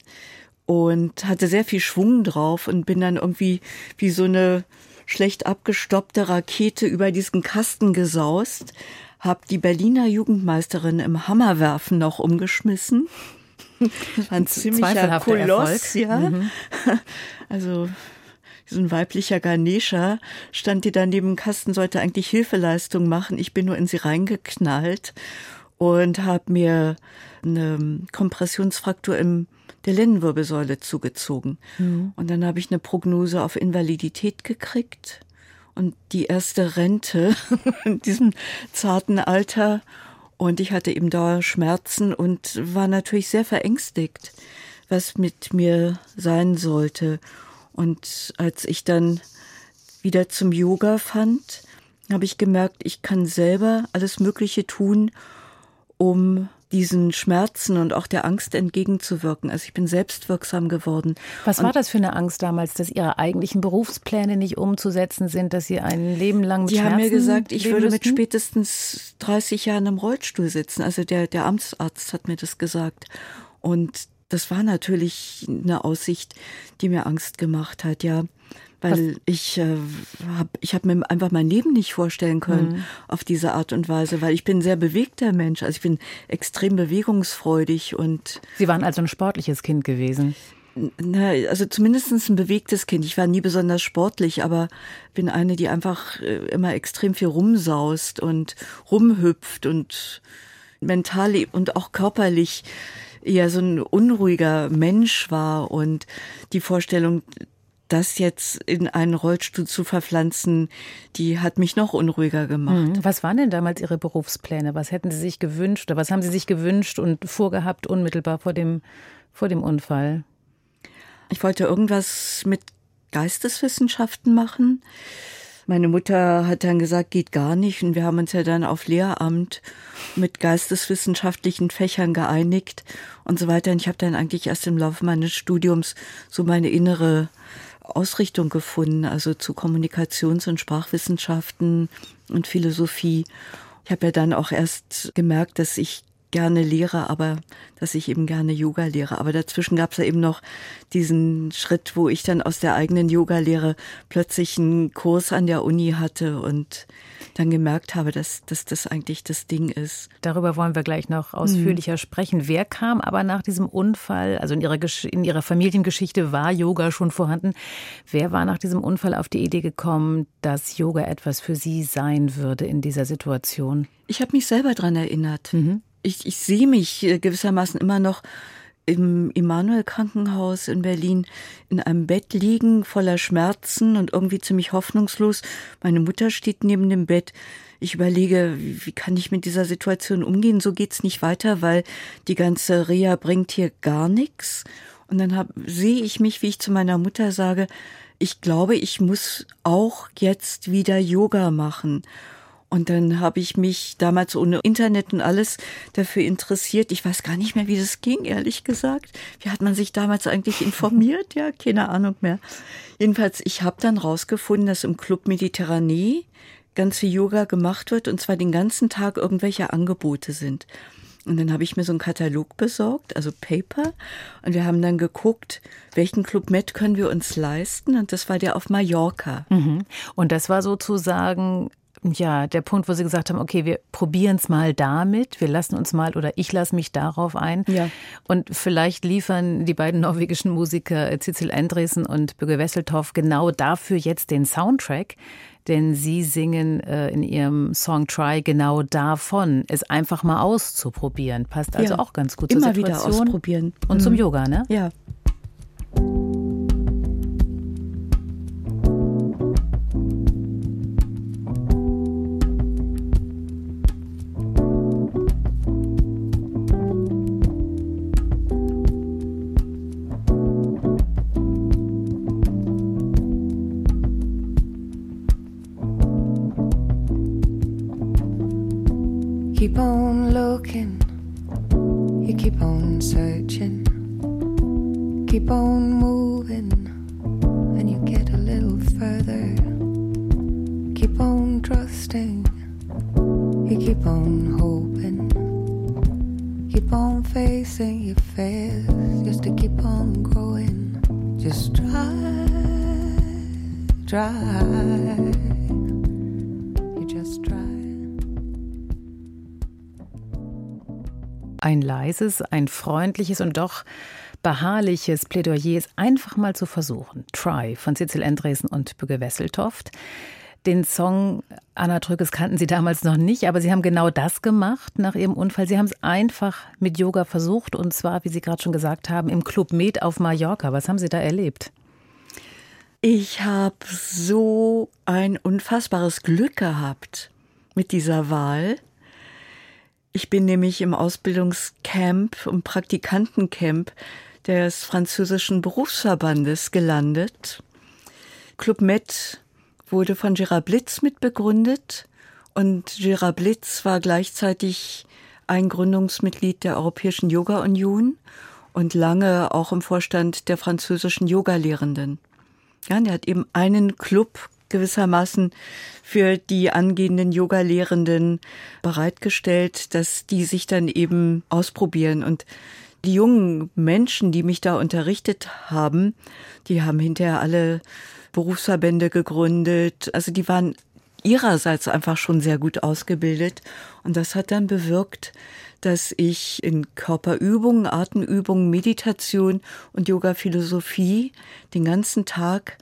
und hatte sehr viel Schwung drauf und bin dann irgendwie wie so eine schlecht abgestoppte Rakete über diesen Kasten gesaust, hab die Berliner Jugendmeisterin im Hammerwerfen noch umgeschmissen. Ein ziemlicher Koloss, Erfolg. ja. Also so ein weiblicher Ganesha stand die dann neben dem Kasten, sollte eigentlich Hilfeleistung machen. Ich bin nur in sie reingeknallt und habe mir eine Kompressionsfraktur im der Lendenwirbelsäule zugezogen. Und dann habe ich eine Prognose auf Invalidität gekriegt und die erste Rente in diesem zarten Alter. Und ich hatte eben Dauerschmerzen und war natürlich sehr verängstigt, was mit mir sein sollte. Und als ich dann wieder zum Yoga fand, habe ich gemerkt, ich kann selber alles Mögliche tun, um diesen Schmerzen und auch der Angst entgegenzuwirken. Also ich bin selbstwirksam geworden. Was war das für eine Angst damals, dass Ihre eigentlichen Berufspläne nicht umzusetzen sind, dass Sie ein Leben lang mit Die Schmerzen haben mir gesagt, ich würde mit spätestens 30 Jahren im Rollstuhl sitzen. Also der, der Amtsarzt hat mir das gesagt. Und das war natürlich eine Aussicht, die mir Angst gemacht hat, ja. Weil ich äh, habe ich hab mir einfach mein Leben nicht vorstellen können Mhm. auf diese Art und Weise, weil ich bin ein sehr bewegter Mensch. Also ich bin extrem bewegungsfreudig und Sie waren also ein sportliches Kind gewesen. na, also zumindest ein bewegtes Kind. Ich war nie besonders sportlich, aber bin eine, die einfach äh, immer extrem viel rumsaust und rumhüpft und mental und auch körperlich eher so ein unruhiger Mensch war und die Vorstellung, das jetzt in einen Rollstuhl zu verpflanzen, die hat mich noch unruhiger gemacht. Mhm. Was waren denn damals Ihre Berufspläne? Was hätten Sie sich gewünscht oder was haben Sie sich gewünscht und vorgehabt unmittelbar vor dem, vor dem Unfall? Ich wollte irgendwas mit Geisteswissenschaften machen. Meine Mutter hat dann gesagt, geht gar nicht. Und wir haben uns ja dann auf Lehramt mit geisteswissenschaftlichen Fächern geeinigt und so weiter. Und ich habe dann eigentlich erst im Laufe meines Studiums so meine innere Ausrichtung gefunden, also zu Kommunikations- und Sprachwissenschaften und Philosophie. Ich habe ja dann auch erst gemerkt, dass ich gerne lehre, aber dass ich eben gerne Yoga lehre. Aber dazwischen gab es ja eben noch diesen Schritt, wo ich dann aus der eigenen Yoga-Lehre plötzlich einen Kurs an der Uni hatte und dann gemerkt habe, dass, dass das eigentlich das Ding ist. Darüber wollen wir gleich noch ausführlicher mhm. sprechen. Wer kam aber nach diesem Unfall, also in ihrer, in ihrer Familiengeschichte war Yoga schon vorhanden, wer war nach diesem Unfall auf die Idee gekommen, dass Yoga etwas für sie sein würde in dieser Situation? Ich habe mich selber daran erinnert. Mhm ich, ich sehe mich äh, gewissermaßen immer noch im Immanuel Krankenhaus in Berlin in einem Bett liegen, voller Schmerzen und irgendwie ziemlich hoffnungslos. Meine Mutter steht neben dem Bett. Ich überlege, wie, kann ich mit dieser Situation umgehen? So geht's nicht weiter, weil die ganze Reha bringt hier gar nichts. Und dann hab, sehe ich mich, wie ich zu meiner Mutter sage, ich glaube, ich muss auch jetzt wieder Yoga machen. Und dann habe ich mich damals ohne Internet und alles dafür interessiert. Ich weiß gar nicht mehr, wie das ging, ehrlich gesagt. Wie hat man sich damals eigentlich informiert? Ja, keine Ahnung mehr. Jedenfalls, ich habe dann rausgefunden, dass im Club Mediterranee ganze Yoga gemacht wird und zwar den ganzen Tag irgendwelche Angebote sind. Und dann habe ich mir so einen Katalog besorgt, also Paper. Und wir haben dann geguckt, welchen Club Med können wir uns leisten. Und das war der auf Mallorca. Mhm. Und das war sozusagen ja, der Punkt, wo Sie gesagt haben, okay, wir probieren es mal damit, wir lassen uns mal oder ich lasse mich darauf ein. Ja. Und vielleicht liefern die beiden norwegischen Musiker Cecil Andresen und Böge Wesseltoff genau dafür jetzt den Soundtrack. Denn sie singen äh, in ihrem Song Try genau davon, es einfach mal auszuprobieren. Passt also ja. auch ganz gut Immer zur Situation. wieder ausprobieren. Und mhm. zum Yoga, ne? Ja. Keep on looking, you keep on searching, keep on moving, and you get a little further. Keep on trusting, you keep on hoping, keep on facing your fears just to keep on growing. Just try, try. Ein leises, ein freundliches und doch beharrliches Plädoyer ist einfach mal zu versuchen. Try von Cecil Andresen und Bügge Wesseltoft. Den Song Anna Trückes kannten Sie damals noch nicht, aber Sie haben genau das gemacht nach Ihrem Unfall. Sie haben es einfach mit Yoga versucht und zwar, wie Sie gerade schon gesagt haben, im Club Med auf Mallorca. Was haben Sie da erlebt? Ich habe so ein unfassbares Glück gehabt mit dieser Wahl. Ich bin nämlich im Ausbildungscamp und Praktikantencamp des französischen Berufsverbandes gelandet. Club Med wurde von Gérard Blitz mitbegründet und Gérard Blitz war gleichzeitig ein Gründungsmitglied der Europäischen Yoga Union und lange auch im Vorstand der französischen Yoga-Lehrenden. Ja, der hat eben einen Club gewissermaßen für die angehenden Yoga-Lehrenden bereitgestellt, dass die sich dann eben ausprobieren. Und die jungen Menschen, die mich da unterrichtet haben, die haben hinterher alle Berufsverbände gegründet. Also die waren ihrerseits einfach schon sehr gut ausgebildet. Und das hat dann bewirkt, dass ich in Körperübungen, Atemübungen, Meditation und Yoga-Philosophie den ganzen Tag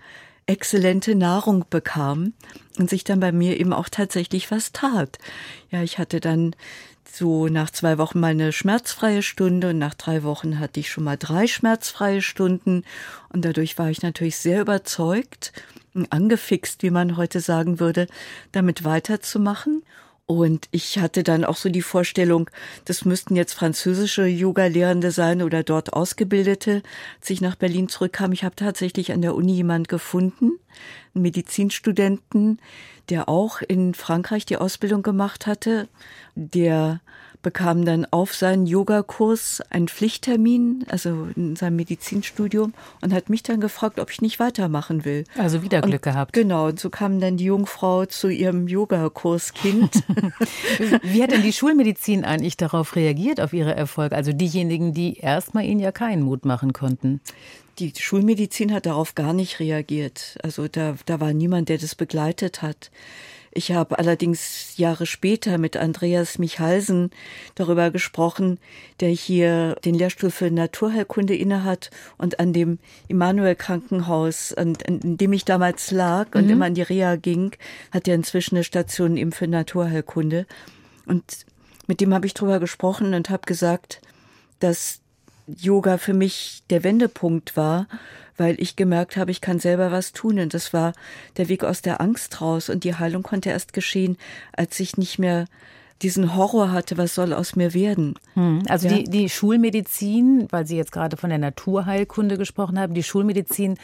exzellente Nahrung bekam und sich dann bei mir eben auch tatsächlich was tat. Ja, ich hatte dann so nach zwei Wochen mal eine schmerzfreie Stunde und nach drei Wochen hatte ich schon mal drei schmerzfreie Stunden und dadurch war ich natürlich sehr überzeugt, angefixt, wie man heute sagen würde, damit weiterzumachen. Und ich hatte dann auch so die Vorstellung, das müssten jetzt französische Yoga-Lehrende sein oder dort Ausgebildete. Als ich nach Berlin zurückkam, ich habe tatsächlich an der Uni jemand gefunden, einen Medizinstudenten, der auch in Frankreich die Ausbildung gemacht hatte, der bekam dann auf seinen Yogakurs einen Pflichttermin, also in seinem Medizinstudium, und hat mich dann gefragt, ob ich nicht weitermachen will. Also wieder Glück und, gehabt. Genau, und so kam dann die Jungfrau zu ihrem Yogakurskind. Wie hat denn die Schulmedizin eigentlich darauf reagiert, auf ihre Erfolge? Also diejenigen, die erstmal ihnen ja keinen Mut machen konnten. Die Schulmedizin hat darauf gar nicht reagiert. Also da, da war niemand, der das begleitet hat. Ich habe allerdings Jahre später mit Andreas Michalsen darüber gesprochen, der hier den Lehrstuhl für Naturheilkunde innehat und an dem Immanuel Krankenhaus, an, an dem ich damals lag und mhm. immer an die Reha ging, hat er inzwischen eine Station eben für Naturheilkunde. Und mit dem habe ich drüber gesprochen und habe gesagt, dass Yoga für mich der Wendepunkt war, weil ich gemerkt habe, ich kann selber was tun. Und das war der Weg aus der Angst raus. Und die Heilung konnte erst geschehen, als ich nicht mehr diesen Horror hatte, was soll aus mir werden. Hm, also ja. die, die Schulmedizin, weil Sie jetzt gerade von der Naturheilkunde gesprochen haben, die Schulmedizin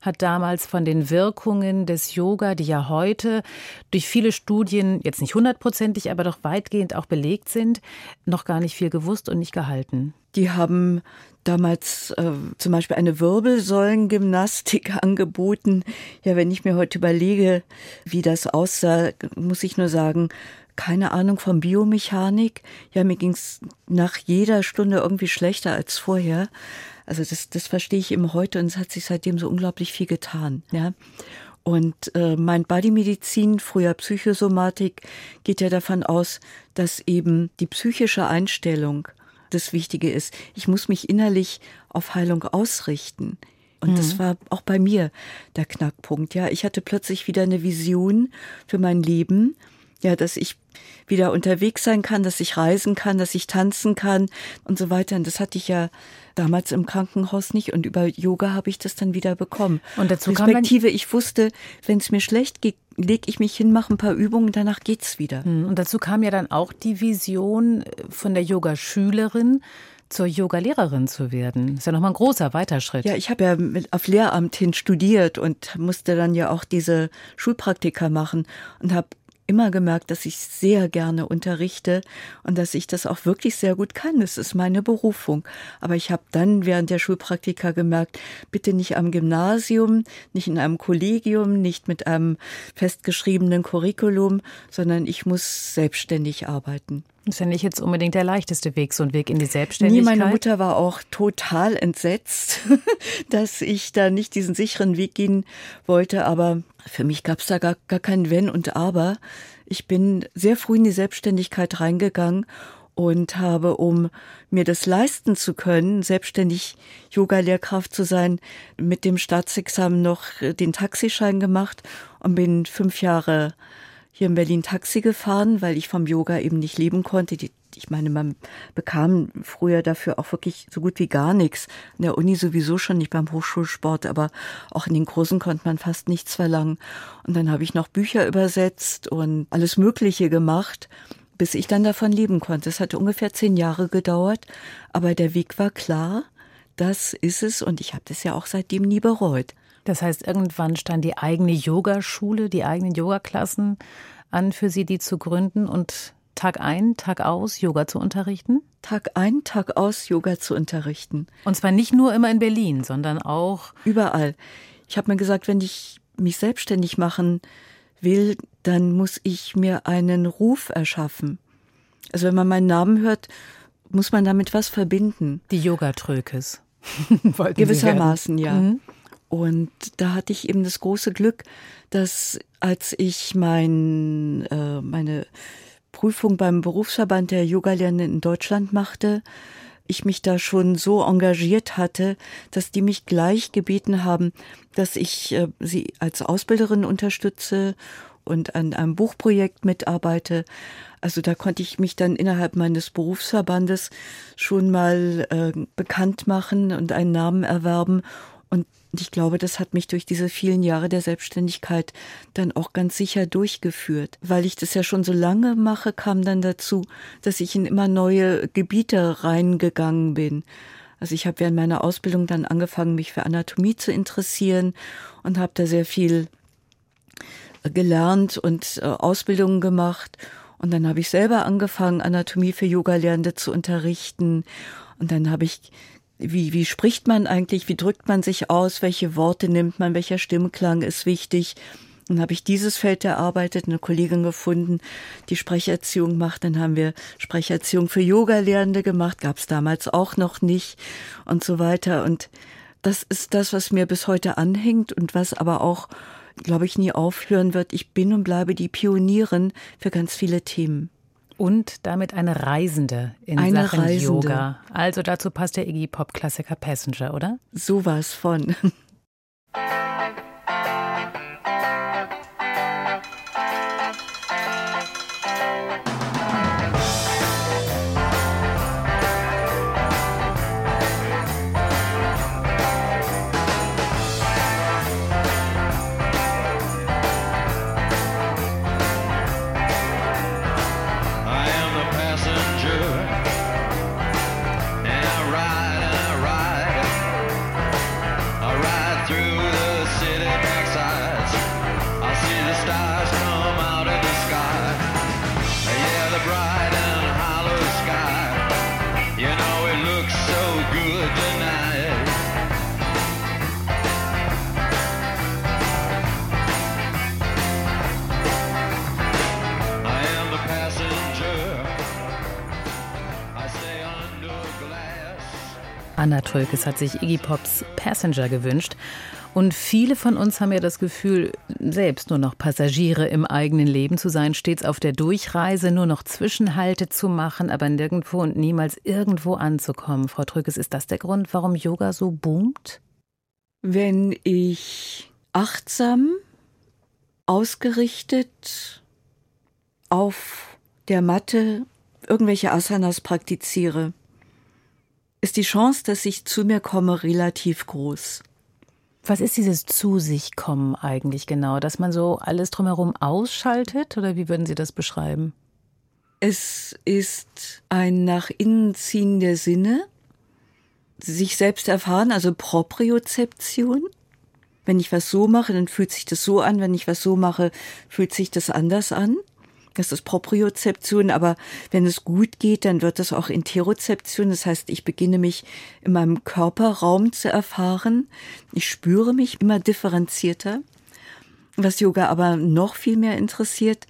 hat damals von den Wirkungen des Yoga, die ja heute durch viele Studien, jetzt nicht hundertprozentig, aber doch weitgehend auch belegt sind, noch gar nicht viel gewusst und nicht gehalten. Die haben damals äh, zum Beispiel eine Wirbelsäulengymnastik angeboten. Ja, wenn ich mir heute überlege, wie das aussah, muss ich nur sagen, keine Ahnung von Biomechanik. Ja, mir ging's nach jeder Stunde irgendwie schlechter als vorher. Also das, das verstehe ich eben heute und es hat sich seitdem so unglaublich viel getan. Ja. Und äh, mein Bodymedizin, früher Psychosomatik, geht ja davon aus, dass eben die psychische Einstellung das Wichtige ist. Ich muss mich innerlich auf Heilung ausrichten. Und mhm. das war auch bei mir der Knackpunkt. Ja, ich hatte plötzlich wieder eine Vision für mein Leben. Ja, dass ich wieder unterwegs sein kann, dass ich reisen kann, dass ich tanzen kann und so weiter. Und das hatte ich ja damals im Krankenhaus nicht und über Yoga habe ich das dann wieder bekommen. Und dazu Respektive, ich wusste, wenn es mir schlecht geht, lege ich mich hin, mache ein paar Übungen, danach geht's wieder. Hm, und dazu kam ja dann auch die Vision von der Yogaschülerin zur Yogalehrerin zu werden. Das ist ja nochmal ein großer Weiterschritt. Ja, ich habe ja auf Lehramt hin studiert und musste dann ja auch diese Schulpraktika machen und habe immer gemerkt, dass ich sehr gerne unterrichte und dass ich das auch wirklich sehr gut kann. Das ist meine Berufung. Aber ich habe dann während der Schulpraktika gemerkt, bitte nicht am Gymnasium, nicht in einem Kollegium, nicht mit einem festgeschriebenen Curriculum, sondern ich muss selbstständig arbeiten. Das ist ja nicht jetzt unbedingt der leichteste Weg, so ein Weg in die Selbstständigkeit. Nie, meine Mutter war auch total entsetzt, dass ich da nicht diesen sicheren Weg gehen wollte. Aber für mich gab es da gar, gar kein Wenn und Aber. Ich bin sehr früh in die Selbstständigkeit reingegangen und habe, um mir das leisten zu können, selbstständig Yoga-Lehrkraft zu sein, mit dem Staatsexamen noch den Taxischein gemacht und bin fünf Jahre hier in Berlin Taxi gefahren, weil ich vom Yoga eben nicht leben konnte. Die, ich meine, man bekam früher dafür auch wirklich so gut wie gar nichts. In der Uni sowieso schon nicht beim Hochschulsport, aber auch in den Kursen konnte man fast nichts verlangen. Und dann habe ich noch Bücher übersetzt und alles Mögliche gemacht, bis ich dann davon leben konnte. Es hatte ungefähr zehn Jahre gedauert, aber der Weg war klar. Das ist es und ich habe das ja auch seitdem nie bereut. Das heißt, irgendwann stand die eigene Yogaschule, die eigenen Yogaklassen an, für Sie die zu gründen und Tag ein, Tag aus Yoga zu unterrichten? Tag ein, Tag aus Yoga zu unterrichten. Und zwar nicht nur immer in Berlin, sondern auch überall. Ich habe mir gesagt, wenn ich mich selbstständig machen will, dann muss ich mir einen Ruf erschaffen. Also wenn man meinen Namen hört, muss man damit was verbinden. Die Yoga-Trökes. Gewissermaßen, ja. Mhm. Und da hatte ich eben das große Glück, dass als ich mein, äh, meine Prüfung beim Berufsverband der Yogalernenden in Deutschland machte, ich mich da schon so engagiert hatte, dass die mich gleich gebeten haben, dass ich äh, sie als Ausbilderin unterstütze und an einem Buchprojekt mitarbeite. Also da konnte ich mich dann innerhalb meines Berufsverbandes schon mal äh, bekannt machen und einen Namen erwerben Und ich glaube, das hat mich durch diese vielen Jahre der Selbstständigkeit dann auch ganz sicher durchgeführt. Weil ich das ja schon so lange mache, kam dann dazu, dass ich in immer neue Gebiete reingegangen bin. Also ich habe während meiner Ausbildung dann angefangen, mich für Anatomie zu interessieren und habe da sehr viel gelernt und äh, Ausbildungen gemacht. Und dann habe ich selber angefangen, Anatomie für Yoga-Lernende zu unterrichten. Und dann habe ich wie, wie spricht man eigentlich, wie drückt man sich aus, welche Worte nimmt man, welcher Stimmklang ist wichtig. Dann habe ich dieses Feld erarbeitet, eine Kollegin gefunden, die Sprecherziehung macht. Dann haben wir Sprecherziehung für Yoga-Lehrende gemacht, gab es damals auch noch nicht und so weiter. Und das ist das, was mir bis heute anhängt und was aber auch, glaube ich, nie aufhören wird. Ich bin und bleibe die Pionierin für ganz viele Themen und damit eine Reisende in eine Sachen Reisende. Yoga. Also dazu passt der Iggy Pop Klassiker Passenger, oder? Sowas von. Anna Trölkes hat sich Iggy Pops Passenger gewünscht. Und viele von uns haben ja das Gefühl, selbst nur noch Passagiere im eigenen Leben zu sein, stets auf der Durchreise, nur noch Zwischenhalte zu machen, aber nirgendwo und niemals irgendwo anzukommen. Frau Trölkes, ist das der Grund, warum Yoga so boomt? Wenn ich achtsam, ausgerichtet auf der Matte irgendwelche Asanas praktiziere, ist die Chance, dass ich zu mir komme, relativ groß. Was ist dieses zu sich kommen eigentlich genau? Dass man so alles drumherum ausschaltet oder wie würden Sie das beschreiben? Es ist ein nach innen ziehen der Sinne, sich selbst erfahren, also Propriozeption. Wenn ich was so mache, dann fühlt sich das so an. Wenn ich was so mache, fühlt sich das anders an. Das ist Propriozeption, aber wenn es gut geht, dann wird es auch Interozeption. Das heißt, ich beginne mich in meinem Körperraum zu erfahren. Ich spüre mich immer differenzierter. Was Yoga aber noch viel mehr interessiert,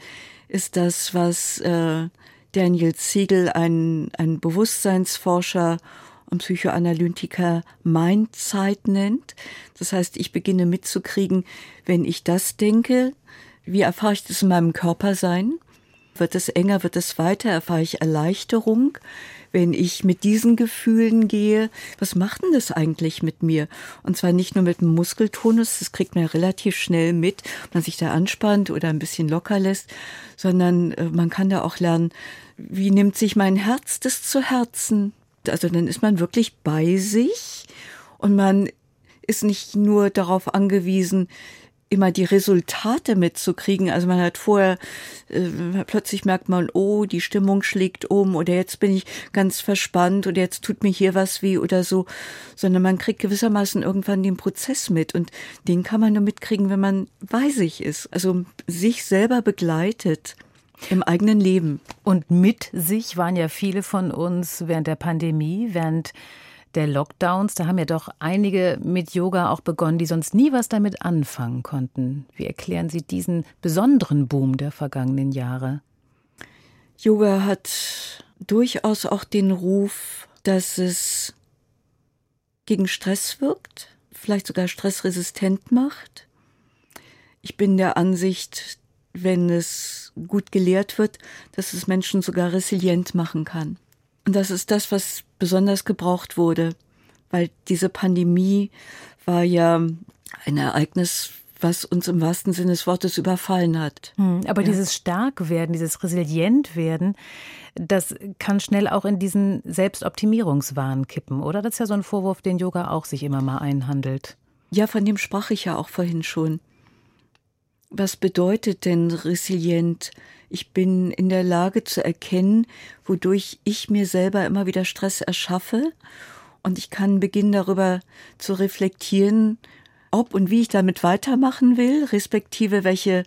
ist das, was äh, Daniel Siegel, ein, ein Bewusstseinsforscher und Psychoanalytiker Mindzeit nennt. Das heißt, ich beginne mitzukriegen, wenn ich das denke, wie erfahre ich das in meinem Körpersein? Wird es enger, wird es weiter? Erfahre ich Erleichterung? Wenn ich mit diesen Gefühlen gehe, was macht denn das eigentlich mit mir? Und zwar nicht nur mit dem Muskeltonus, das kriegt man ja relativ schnell mit, ob man sich da anspannt oder ein bisschen locker lässt, sondern äh, man kann da auch lernen, wie nimmt sich mein Herz das zu Herzen? Also dann ist man wirklich bei sich und man ist nicht nur darauf angewiesen, immer die Resultate mitzukriegen. Also man hat vorher, äh, plötzlich merkt man, oh, die Stimmung schlägt um oder jetzt bin ich ganz verspannt oder jetzt tut mir hier was weh oder so, sondern man kriegt gewissermaßen irgendwann den Prozess mit und den kann man nur mitkriegen, wenn man bei sich ist, also sich selber begleitet im eigenen Leben. Und mit sich waren ja viele von uns während der Pandemie, während der Lockdowns, da haben ja doch einige mit Yoga auch begonnen, die sonst nie was damit anfangen konnten. Wie erklären Sie diesen besonderen Boom der vergangenen Jahre? Yoga hat durchaus auch den Ruf, dass es gegen Stress wirkt, vielleicht sogar stressresistent macht. Ich bin der Ansicht, wenn es gut gelehrt wird, dass es Menschen sogar resilient machen kann. Und das ist das, was besonders gebraucht wurde, weil diese Pandemie war ja ein Ereignis, was uns im wahrsten Sinne des Wortes überfallen hat. Hm, aber ja. dieses Starkwerden, dieses Resilientwerden, das kann schnell auch in diesen Selbstoptimierungswahn kippen, oder? Das ist ja so ein Vorwurf, den Yoga auch sich immer mal einhandelt. Ja, von dem sprach ich ja auch vorhin schon. Was bedeutet denn resilient? Ich bin in der Lage zu erkennen, wodurch ich mir selber immer wieder Stress erschaffe und ich kann beginnen darüber zu reflektieren, ob und wie ich damit weitermachen will, respektive welche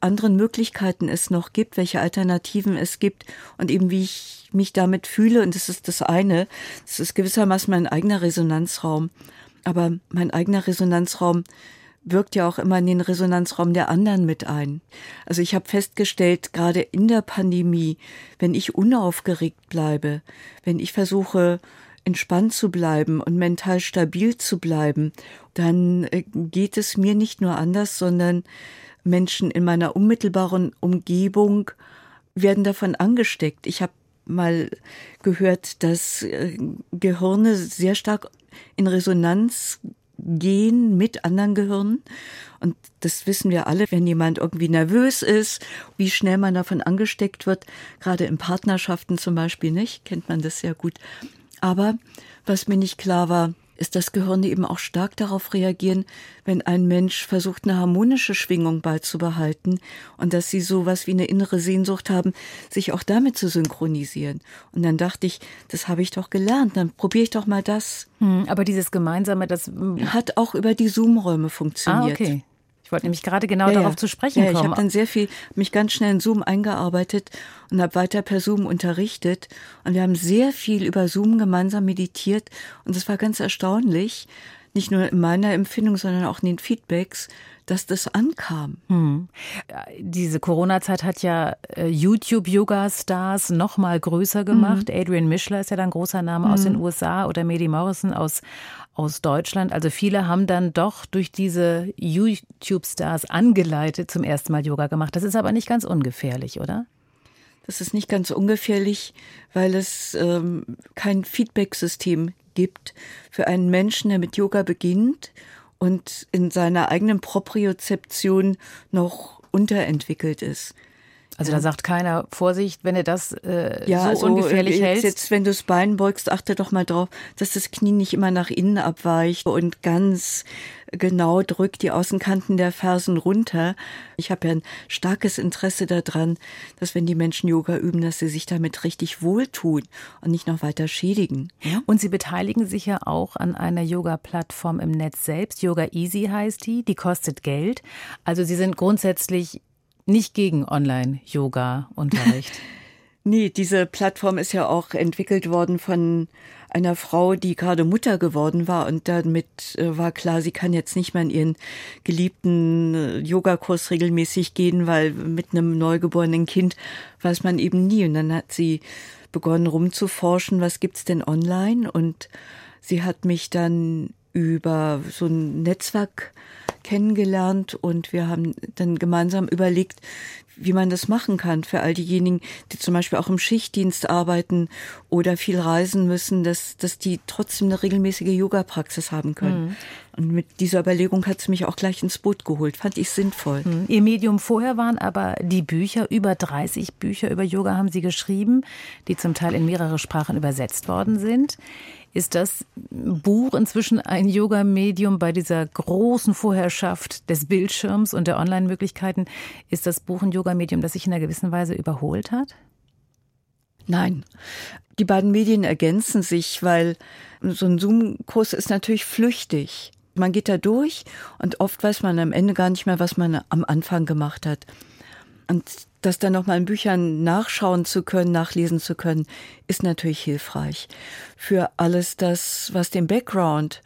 anderen Möglichkeiten es noch gibt, welche Alternativen es gibt und eben wie ich mich damit fühle. Und das ist das eine. Das ist gewissermaßen mein eigener Resonanzraum. Aber mein eigener Resonanzraum wirkt ja auch immer in den Resonanzraum der anderen mit ein. Also ich habe festgestellt, gerade in der Pandemie, wenn ich unaufgeregt bleibe, wenn ich versuche, entspannt zu bleiben und mental stabil zu bleiben, dann äh, geht es mir nicht nur anders, sondern Menschen in meiner unmittelbaren Umgebung werden davon angesteckt. Ich habe mal gehört, dass äh, Gehirne sehr stark in Resonanz gehen mit anderen Gehirnen. Und das wissen wir alle, wenn jemand irgendwie nervös ist, wie schnell man davon angesteckt wird. Gerade in Partnerschaften zum Beispiel nicht, kennt man das sehr gut. Aber was mir nicht klar war, ist, dass Gehirne eben auch stark darauf reagieren, wenn ein Mensch versucht, eine harmonische Schwingung beizubehalten und dass sie sowas wie eine innere Sehnsucht haben, sich auch damit zu synchronisieren. Und dann dachte ich, das habe ich doch gelernt, dann probiere ich doch mal das. Hm, aber dieses Gemeinsame, das hat auch über die Zoom-Räume funktioniert. Ah, okay. Ich wollte nämlich gerade genau ja, darauf ja. zu sprechen ja, kommen. Ich habe dann sehr viel mich ganz schnell in Zoom eingearbeitet und habe weiter per Zoom unterrichtet. Und wir haben sehr viel über Zoom gemeinsam meditiert. Und es war ganz erstaunlich, nicht nur in meiner Empfindung, sondern auch in den Feedbacks, dass das ankam. Hm. Diese Corona-Zeit hat ja äh, YouTube-Yoga-Stars noch mal größer gemacht. Mhm. Adrian Mischler ist ja dann großer Name mhm. aus den USA oder Medi Morrison aus aus Deutschland. Also viele haben dann doch durch diese YouTube-Stars angeleitet zum ersten Mal Yoga gemacht. Das ist aber nicht ganz ungefährlich, oder? Das ist nicht ganz ungefährlich, weil es ähm, kein Feedback-System gibt für einen Menschen, der mit Yoga beginnt und in seiner eigenen Propriozeption noch unterentwickelt ist. Also da sagt keiner, Vorsicht, wenn du das äh, ja, so also ungefährlich jetzt, hältst. Jetzt, wenn du das Bein beugst, achte doch mal drauf, dass das Knie nicht immer nach innen abweicht und ganz genau drückt die Außenkanten der Fersen runter. Ich habe ja ein starkes Interesse daran, dass wenn die Menschen Yoga üben, dass sie sich damit richtig wohltun und nicht noch weiter schädigen. Und Sie beteiligen sich ja auch an einer Yoga-Plattform im Netz selbst. Yoga Easy heißt die, die kostet Geld. Also Sie sind grundsätzlich nicht gegen Online-Yoga-Unterricht. nee, diese Plattform ist ja auch entwickelt worden von einer Frau, die gerade Mutter geworden war und damit äh, war klar, sie kann jetzt nicht mehr in ihren geliebten äh, Yogakurs regelmäßig gehen, weil mit einem neugeborenen Kind weiß man eben nie. Und dann hat sie begonnen rumzuforschen, was gibt's denn online? Und sie hat mich dann über so ein Netzwerk kennengelernt und wir haben dann gemeinsam überlegt, wie man das machen kann für all diejenigen, die zum Beispiel auch im Schichtdienst arbeiten oder viel reisen müssen, dass, dass die trotzdem eine regelmäßige Yoga-Praxis haben können. Mhm. Und mit dieser Überlegung hat sie mich auch gleich ins Boot geholt. Fand ich sinnvoll. Mhm. Ihr Medium vorher waren aber die Bücher, über 30 Bücher über Yoga haben Sie geschrieben, die zum Teil in mehrere Sprachen übersetzt worden sind. Ist das Buch inzwischen ein Yoga-Medium bei dieser großen Vorherrschaft des Bildschirms und der Online-Möglichkeiten? Ist das Buch ein Yoga-Medium, das sich in einer gewissen Weise überholt hat? Nein. Die beiden Medien ergänzen sich, weil so ein Zoom-Kurs ist natürlich flüchtig. Man geht da durch und oft weiß man am Ende gar nicht mehr, was man am Anfang gemacht hat. Und das dann nochmal in Büchern nachschauen zu können, nachlesen zu können, ist natürlich hilfreich. Für alles das, was den Background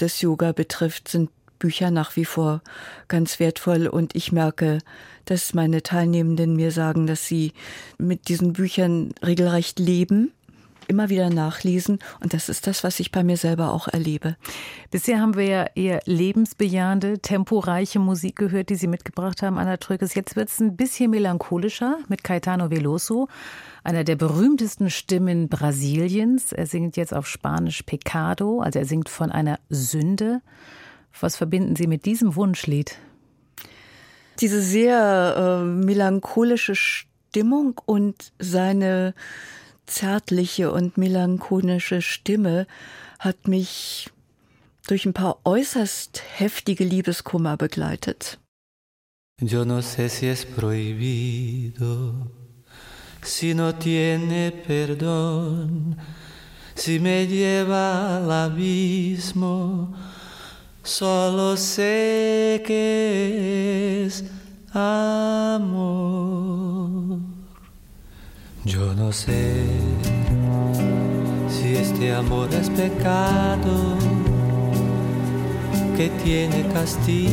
des Yoga betrifft, sind Bücher nach wie vor ganz wertvoll und ich merke, dass meine Teilnehmenden mir sagen, dass sie mit diesen Büchern regelrecht leben immer wieder nachlesen. Und das ist das, was ich bei mir selber auch erlebe. Bisher haben wir ja eher lebensbejahende, temporeiche Musik gehört, die Sie mitgebracht haben, Anna Trökes. Jetzt wird es ein bisschen melancholischer mit Caetano Veloso, einer der berühmtesten Stimmen Brasiliens. Er singt jetzt auf Spanisch Pecado, also er singt von einer Sünde. Was verbinden Sie mit diesem Wunschlied? Diese sehr äh, melancholische Stimmung und seine zärtliche und melancholische Stimme hat mich durch ein paar äußerst heftige Liebeskummer begleitet. Yo no sé si es prohibido, si no tiene perdón, si me lleva al abismo, solo sé que es amor. Yo no sé si este amor es pecado que tiene castigo.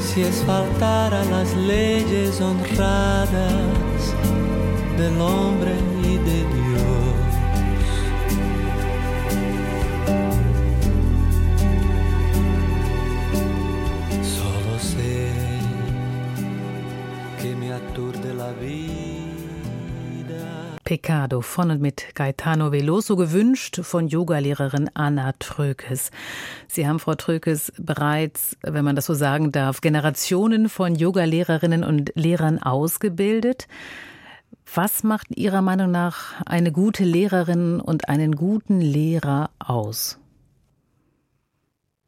Si es faltar a las leyes honradas del hombre y de Dios. Pecado von und mit Gaetano Veloso gewünscht von Yogalehrerin Anna Trökes. Sie haben, Frau Trökes, bereits, wenn man das so sagen darf, Generationen von Yogalehrerinnen und Lehrern ausgebildet. Was macht Ihrer Meinung nach eine gute Lehrerin und einen guten Lehrer aus?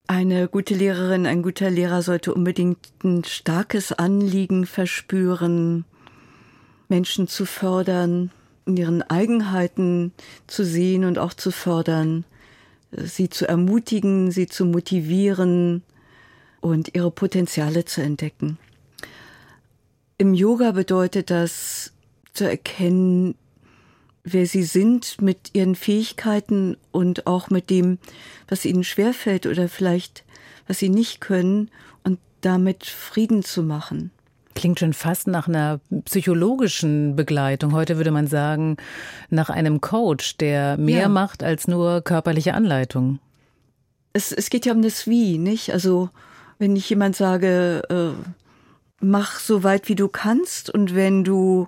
Eine gute Lehrerin, ein guter Lehrer sollte unbedingt ein starkes Anliegen verspüren, Menschen zu fördern, in ihren Eigenheiten zu sehen und auch zu fördern, sie zu ermutigen, sie zu motivieren und ihre Potenziale zu entdecken. Im Yoga bedeutet das zu erkennen, wer sie sind mit ihren Fähigkeiten und auch mit dem, was ihnen schwerfällt oder vielleicht was sie nicht können und damit Frieden zu machen. Klingt schon fast nach einer psychologischen Begleitung. Heute würde man sagen, nach einem Coach, der mehr Ja. macht als nur körperliche Anleitung. Es, es geht ja um das Wie, nicht? Also, wenn ich jemand sage, äh, mach so weit wie du kannst und wenn du,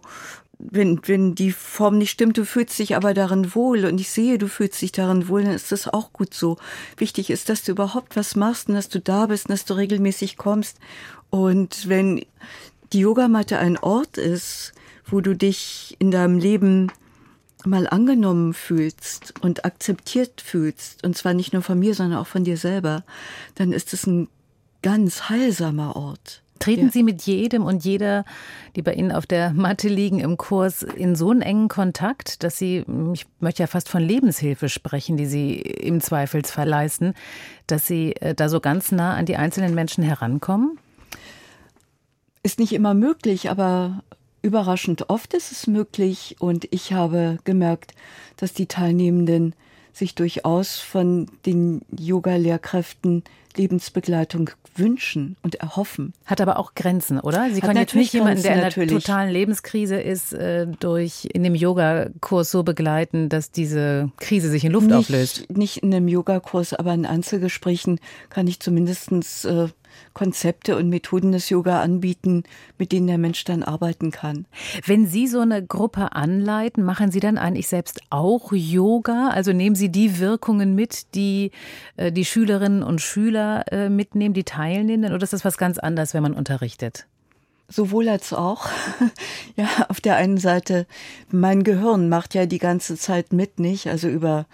wenn, wenn die Form nicht stimmt, du fühlst dich aber darin wohl und ich sehe, du fühlst dich darin wohl, dann ist das auch gut so. Wichtig ist, dass du überhaupt was machst und dass du da bist und dass du regelmäßig kommst. Und wenn die Yogamatte ein Ort ist, wo du dich in deinem Leben mal angenommen fühlst und akzeptiert fühlst, und zwar nicht nur von mir, sondern auch von dir selber, dann ist es ein ganz heilsamer Ort. Treten Ja. Sie mit jedem und jeder, die bei Ihnen auf der Matte liegen im Kurs, in so einen engen Kontakt, dass Sie, ich möchte ja fast von Lebenshilfe sprechen, die Sie im Zweifelsfall leisten, dass Sie äh, da so ganz nah an die einzelnen Menschen herankommen? Ist nicht immer möglich, aber überraschend oft ist es möglich und ich habe gemerkt, dass die Teilnehmenden sich durchaus von den Yoga-Lehrkräften Lebensbegleitung wünschen und erhoffen. Hat aber auch Grenzen, oder? Sie Hat können jetzt natürlich nicht jemanden, der in einer natürlich. totalen Lebenskrise ist, äh, durch in dem Yogakurs so begleiten, dass diese Krise sich in Luft auflöst. Nicht, nicht in einem Yogakurs, aber in Einzelgesprächen kann ich zumindest äh, Konzepte und Methoden des Yoga anbieten, mit denen der Mensch dann arbeiten kann. Wenn Sie so eine Gruppe anleiten, machen Sie dann eigentlich selbst auch Yoga? Also nehmen Sie die Wirkungen mit, die äh, die Schülerinnen und Schüler äh, mitnehmen, die Teilnehmenden? Oder ist das was ganz anderes, wenn man unterrichtet? Sowohl als auch. Ja, auf der einen Seite, mein Gehirn macht ja die ganze Zeit mit, nicht? Also über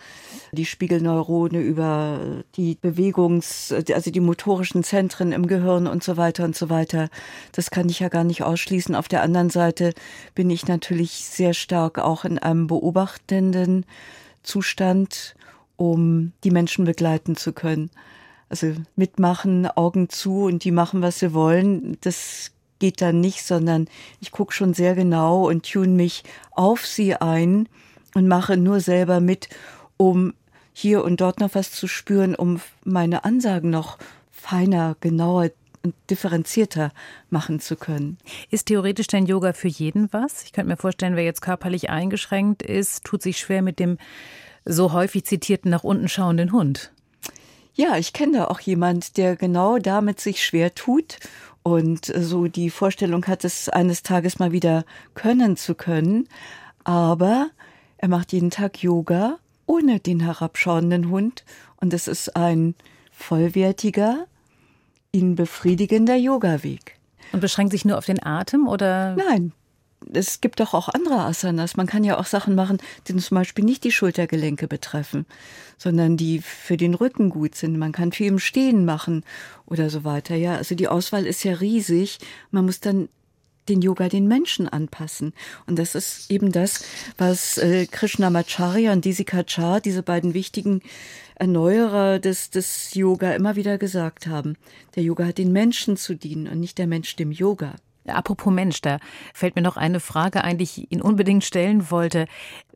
die Spiegelneurone, über die Bewegungs-, also die motorischen Zentren im Gehirn und so weiter und so weiter. Das kann ich ja gar nicht ausschließen. Auf der anderen Seite bin ich natürlich sehr stark auch in einem beobachtenden Zustand, um die Menschen begleiten zu können. Also mitmachen, Augen zu und die machen, was sie wollen, das geht dann nicht, sondern ich gucke schon sehr genau und tune mich auf sie ein und mache nur selber mit, um hier und dort noch was zu spüren, um meine Ansagen noch feiner, genauer und differenzierter machen zu können. Ist theoretisch denn Yoga für jeden was? Ich könnte mir vorstellen, wer jetzt körperlich eingeschränkt ist, tut sich schwer mit dem so häufig zitierten nach unten schauenden Hund. Ja, ich kenne da auch jemand, der genau damit sich schwer tut und so die Vorstellung hat, es eines Tages mal wieder können zu können. Aber er macht jeden Tag Yoga ohne den herabschauenden Hund und es ist ein vollwertiger, ihn befriedigender Yoga-Weg. Und beschränkt sich nur auf den Atem oder? Nein, es gibt doch auch andere Asanas. Man kann ja auch Sachen machen, die zum Beispiel nicht die Schultergelenke betreffen, sondern die für den Rücken gut sind. Man kann viel im Stehen machen oder so weiter. Ja, also die Auswahl ist ja riesig. Man muss dann den Yoga den Menschen anpassen. Und das ist eben das, was äh, Krishnamacharya und Desikachar, diese beiden wichtigen Erneuerer des, des Yoga, immer wieder gesagt haben. Der Yoga hat den Menschen zu dienen und nicht der Mensch dem Yoga. Apropos Mensch, da fällt mir noch eine Frage ein, die ich Ihnen unbedingt stellen wollte.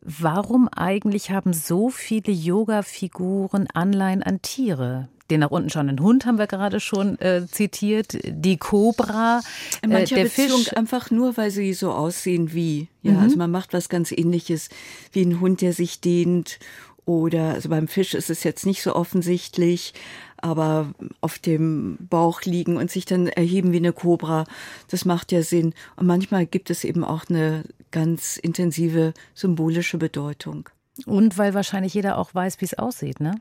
Warum eigentlich haben so viele Yoga-Figuren Anleihen an Tiere? Den nach unten schauenden Hund haben wir gerade schon äh, zitiert, die Kobra, In mancher äh, der Beziehung Fisch. einfach nur, weil sie so aussehen wie. Ja, Mhm. also man macht was ganz ähnliches wie ein Hund, der sich dehnt. Oder, also beim Fisch ist es jetzt nicht so offensichtlich, aber auf dem Bauch liegen und sich dann erheben wie eine Kobra, das macht ja Sinn. Und manchmal gibt es eben auch eine ganz intensive symbolische Bedeutung. Und weil wahrscheinlich jeder auch weiß, wie es aussieht, ne?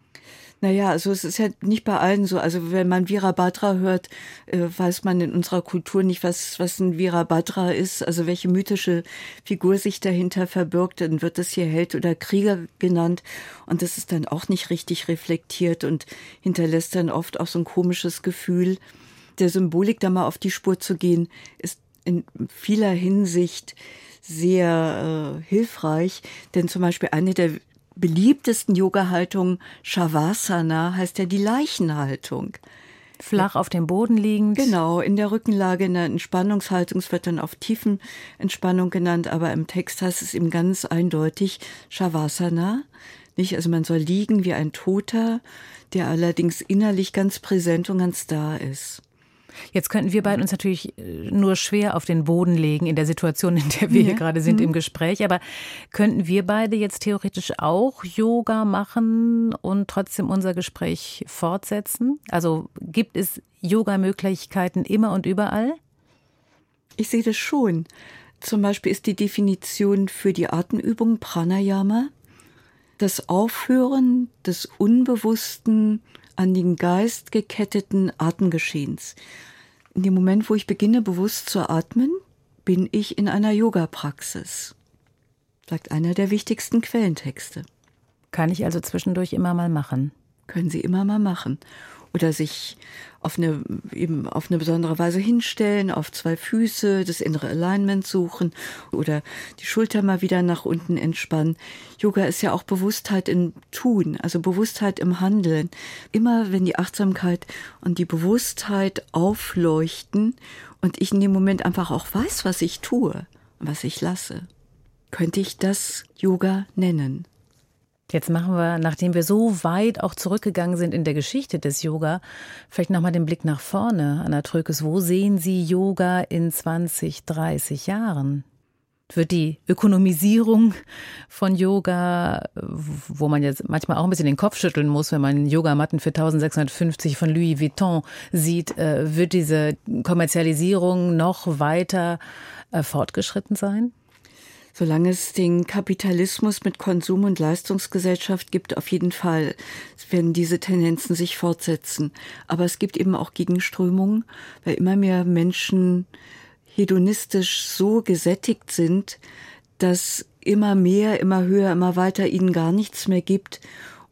Naja, also es ist ja nicht bei allen so. Also wenn man Virabhadra hört, äh, weiß man in unserer Kultur nicht, was, was ein Virabhadra ist, also welche mythische Figur sich dahinter verbirgt. Dann wird das hier Held oder Krieger genannt und das ist dann auch nicht richtig reflektiert und hinterlässt dann oft auch so ein komisches Gefühl. Der Symbolik da mal auf die Spur zu gehen, ist in vieler Hinsicht sehr äh, hilfreich, denn zum Beispiel eine der beliebtesten Yoga-Haltungen, Shavasana, heißt ja die Leichenhaltung. Flach auf dem Boden liegend. Genau, in der Rückenlage, in der Entspannungshaltung, es wird dann auf tiefen Entspannung genannt, aber im Text heißt es eben ganz eindeutig Shavasana. Nicht, also man soll liegen wie ein Toter, der allerdings innerlich ganz präsent und ganz da ist. Jetzt könnten wir beide uns natürlich äh, nur schwer auf den Boden legen in der Situation, in der wir hier Ja. gerade sind Mhm. im Gespräch. Aber könnten wir beide jetzt theoretisch auch Yoga machen und trotzdem unser Gespräch fortsetzen? Also gibt es Yoga-Möglichkeiten immer und überall? Ich sehe das schon. Zum Beispiel ist die Definition für die Atemübung Pranayama das Aufhören des unbewussten, an den Geist geketteten Atemgeschehens. In dem Moment, wo ich beginne, bewusst zu atmen, bin ich in einer Yoga-Praxis, sagt einer der wichtigsten Quellentexte. Kann ich also zwischendurch immer mal machen. Können Sie immer mal machen. Oder sich auf eine, eben auf eine besondere Weise hinstellen, auf zwei Füße, das innere Alignment suchen oder die Schulter mal wieder nach unten entspannen. Yoga ist ja auch Bewusstheit im Tun, also Bewusstheit im Handeln. Immer wenn die Achtsamkeit und die Bewusstheit aufleuchten und ich in dem Moment einfach auch weiß, was ich tue was ich lasse, könnte ich das Yoga nennen. Jetzt machen wir, nachdem wir so weit auch zurückgegangen sind in der Geschichte des Yoga, vielleicht nochmal den Blick nach vorne. Anna Trökes, wo sehen Sie Yoga in 20, 30 Jahren? Wird die Ökonomisierung von Yoga, wo man jetzt manchmal auch ein bisschen den Kopf schütteln muss, wenn man Yogamatten für 1650 von Louis Vuitton sieht, äh, wird diese Kommerzialisierung noch weiter äh, fortgeschritten sein? Solange es den Kapitalismus mit Konsum- und Leistungsgesellschaft gibt, auf jeden Fall werden diese Tendenzen sich fortsetzen. Aber es gibt eben auch Gegenströmungen, weil immer mehr Menschen hedonistisch so gesättigt sind, dass immer mehr, immer höher, immer weiter ihnen gar nichts mehr gibt.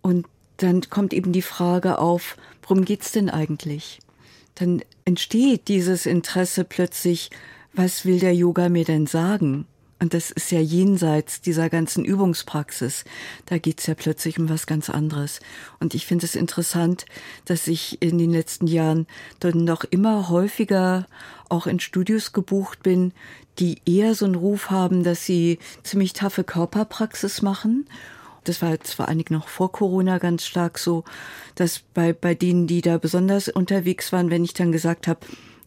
Und dann kommt eben die Frage auf, worum geht's denn eigentlich? Dann entsteht dieses Interesse plötzlich, was will der Yoga mir denn sagen? Und das ist ja jenseits dieser ganzen Übungspraxis. Da geht's ja plötzlich um was ganz anderes. Und ich finde es interessant, dass ich in den letzten Jahren dann noch immer häufiger auch in Studios gebucht bin, die eher so einen Ruf haben, dass sie ziemlich taffe Körperpraxis machen. Das war jetzt vor allen Dingen noch vor Corona ganz stark so, dass bei, bei denen, die da besonders unterwegs waren, wenn ich dann gesagt habe,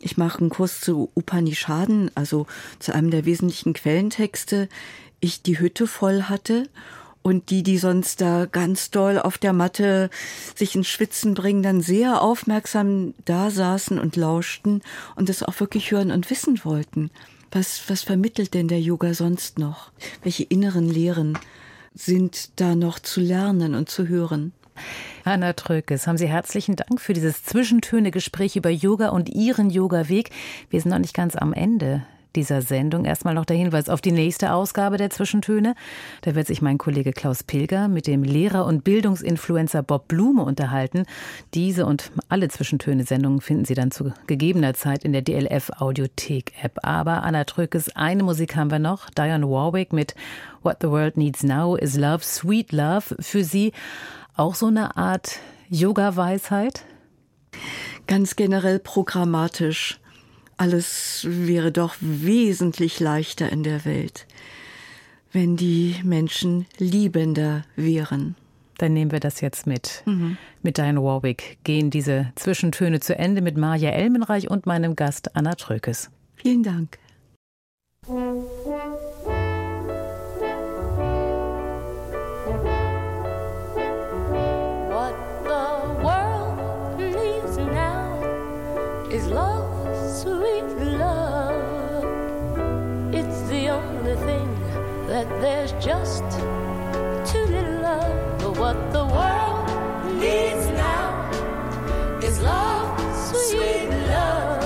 ich mache einen Kurs zu Upanishaden, also zu einem der wesentlichen Quellentexte, ich die Hütte voll hatte und die, die sonst da ganz doll auf der Matte sich ins Schwitzen bringen, dann sehr aufmerksam da saßen und lauschten und das auch wirklich hören und wissen wollten. Was, was vermittelt denn der Yoga sonst noch? Welche inneren Lehren sind da noch zu lernen und zu hören? Anna Trökes, haben Sie herzlichen Dank für dieses Zwischentöne-Gespräch über Yoga und Ihren Yoga-Weg. Wir sind noch nicht ganz am Ende dieser Sendung. Erstmal noch der Hinweis auf die nächste Ausgabe der Zwischentöne. Da wird sich mein Kollege Klaus Pilger mit dem Lehrer und Bildungsinfluencer Bob Blume unterhalten. Diese und alle Zwischentöne-Sendungen finden Sie dann zu gegebener Zeit in der DLF Audiothek-App. Aber Anna Trökes, eine Musik haben wir noch. Diane Warwick mit What the World Needs Now is Love, Sweet Love. Für Sie auch so eine Art Yoga-Weisheit? Ganz generell programmatisch. Alles wäre doch wesentlich leichter in der Welt, wenn die Menschen liebender wären. Dann nehmen wir das jetzt mit. Mhm. Mit Diane Warwick gehen diese Zwischentöne zu Ende mit Maja Elmenreich und meinem Gast Anna Trökes. Vielen Dank. That there's just too little love But what the world needs now is love, sweet love.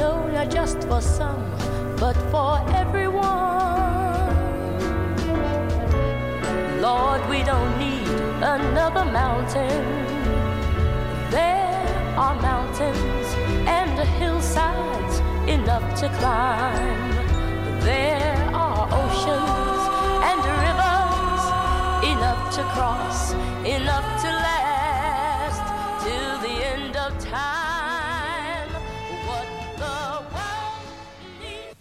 No, not just for some, but for everyone. Lord, we don't need another mountain. There are mountains and hillsides enough to climb. There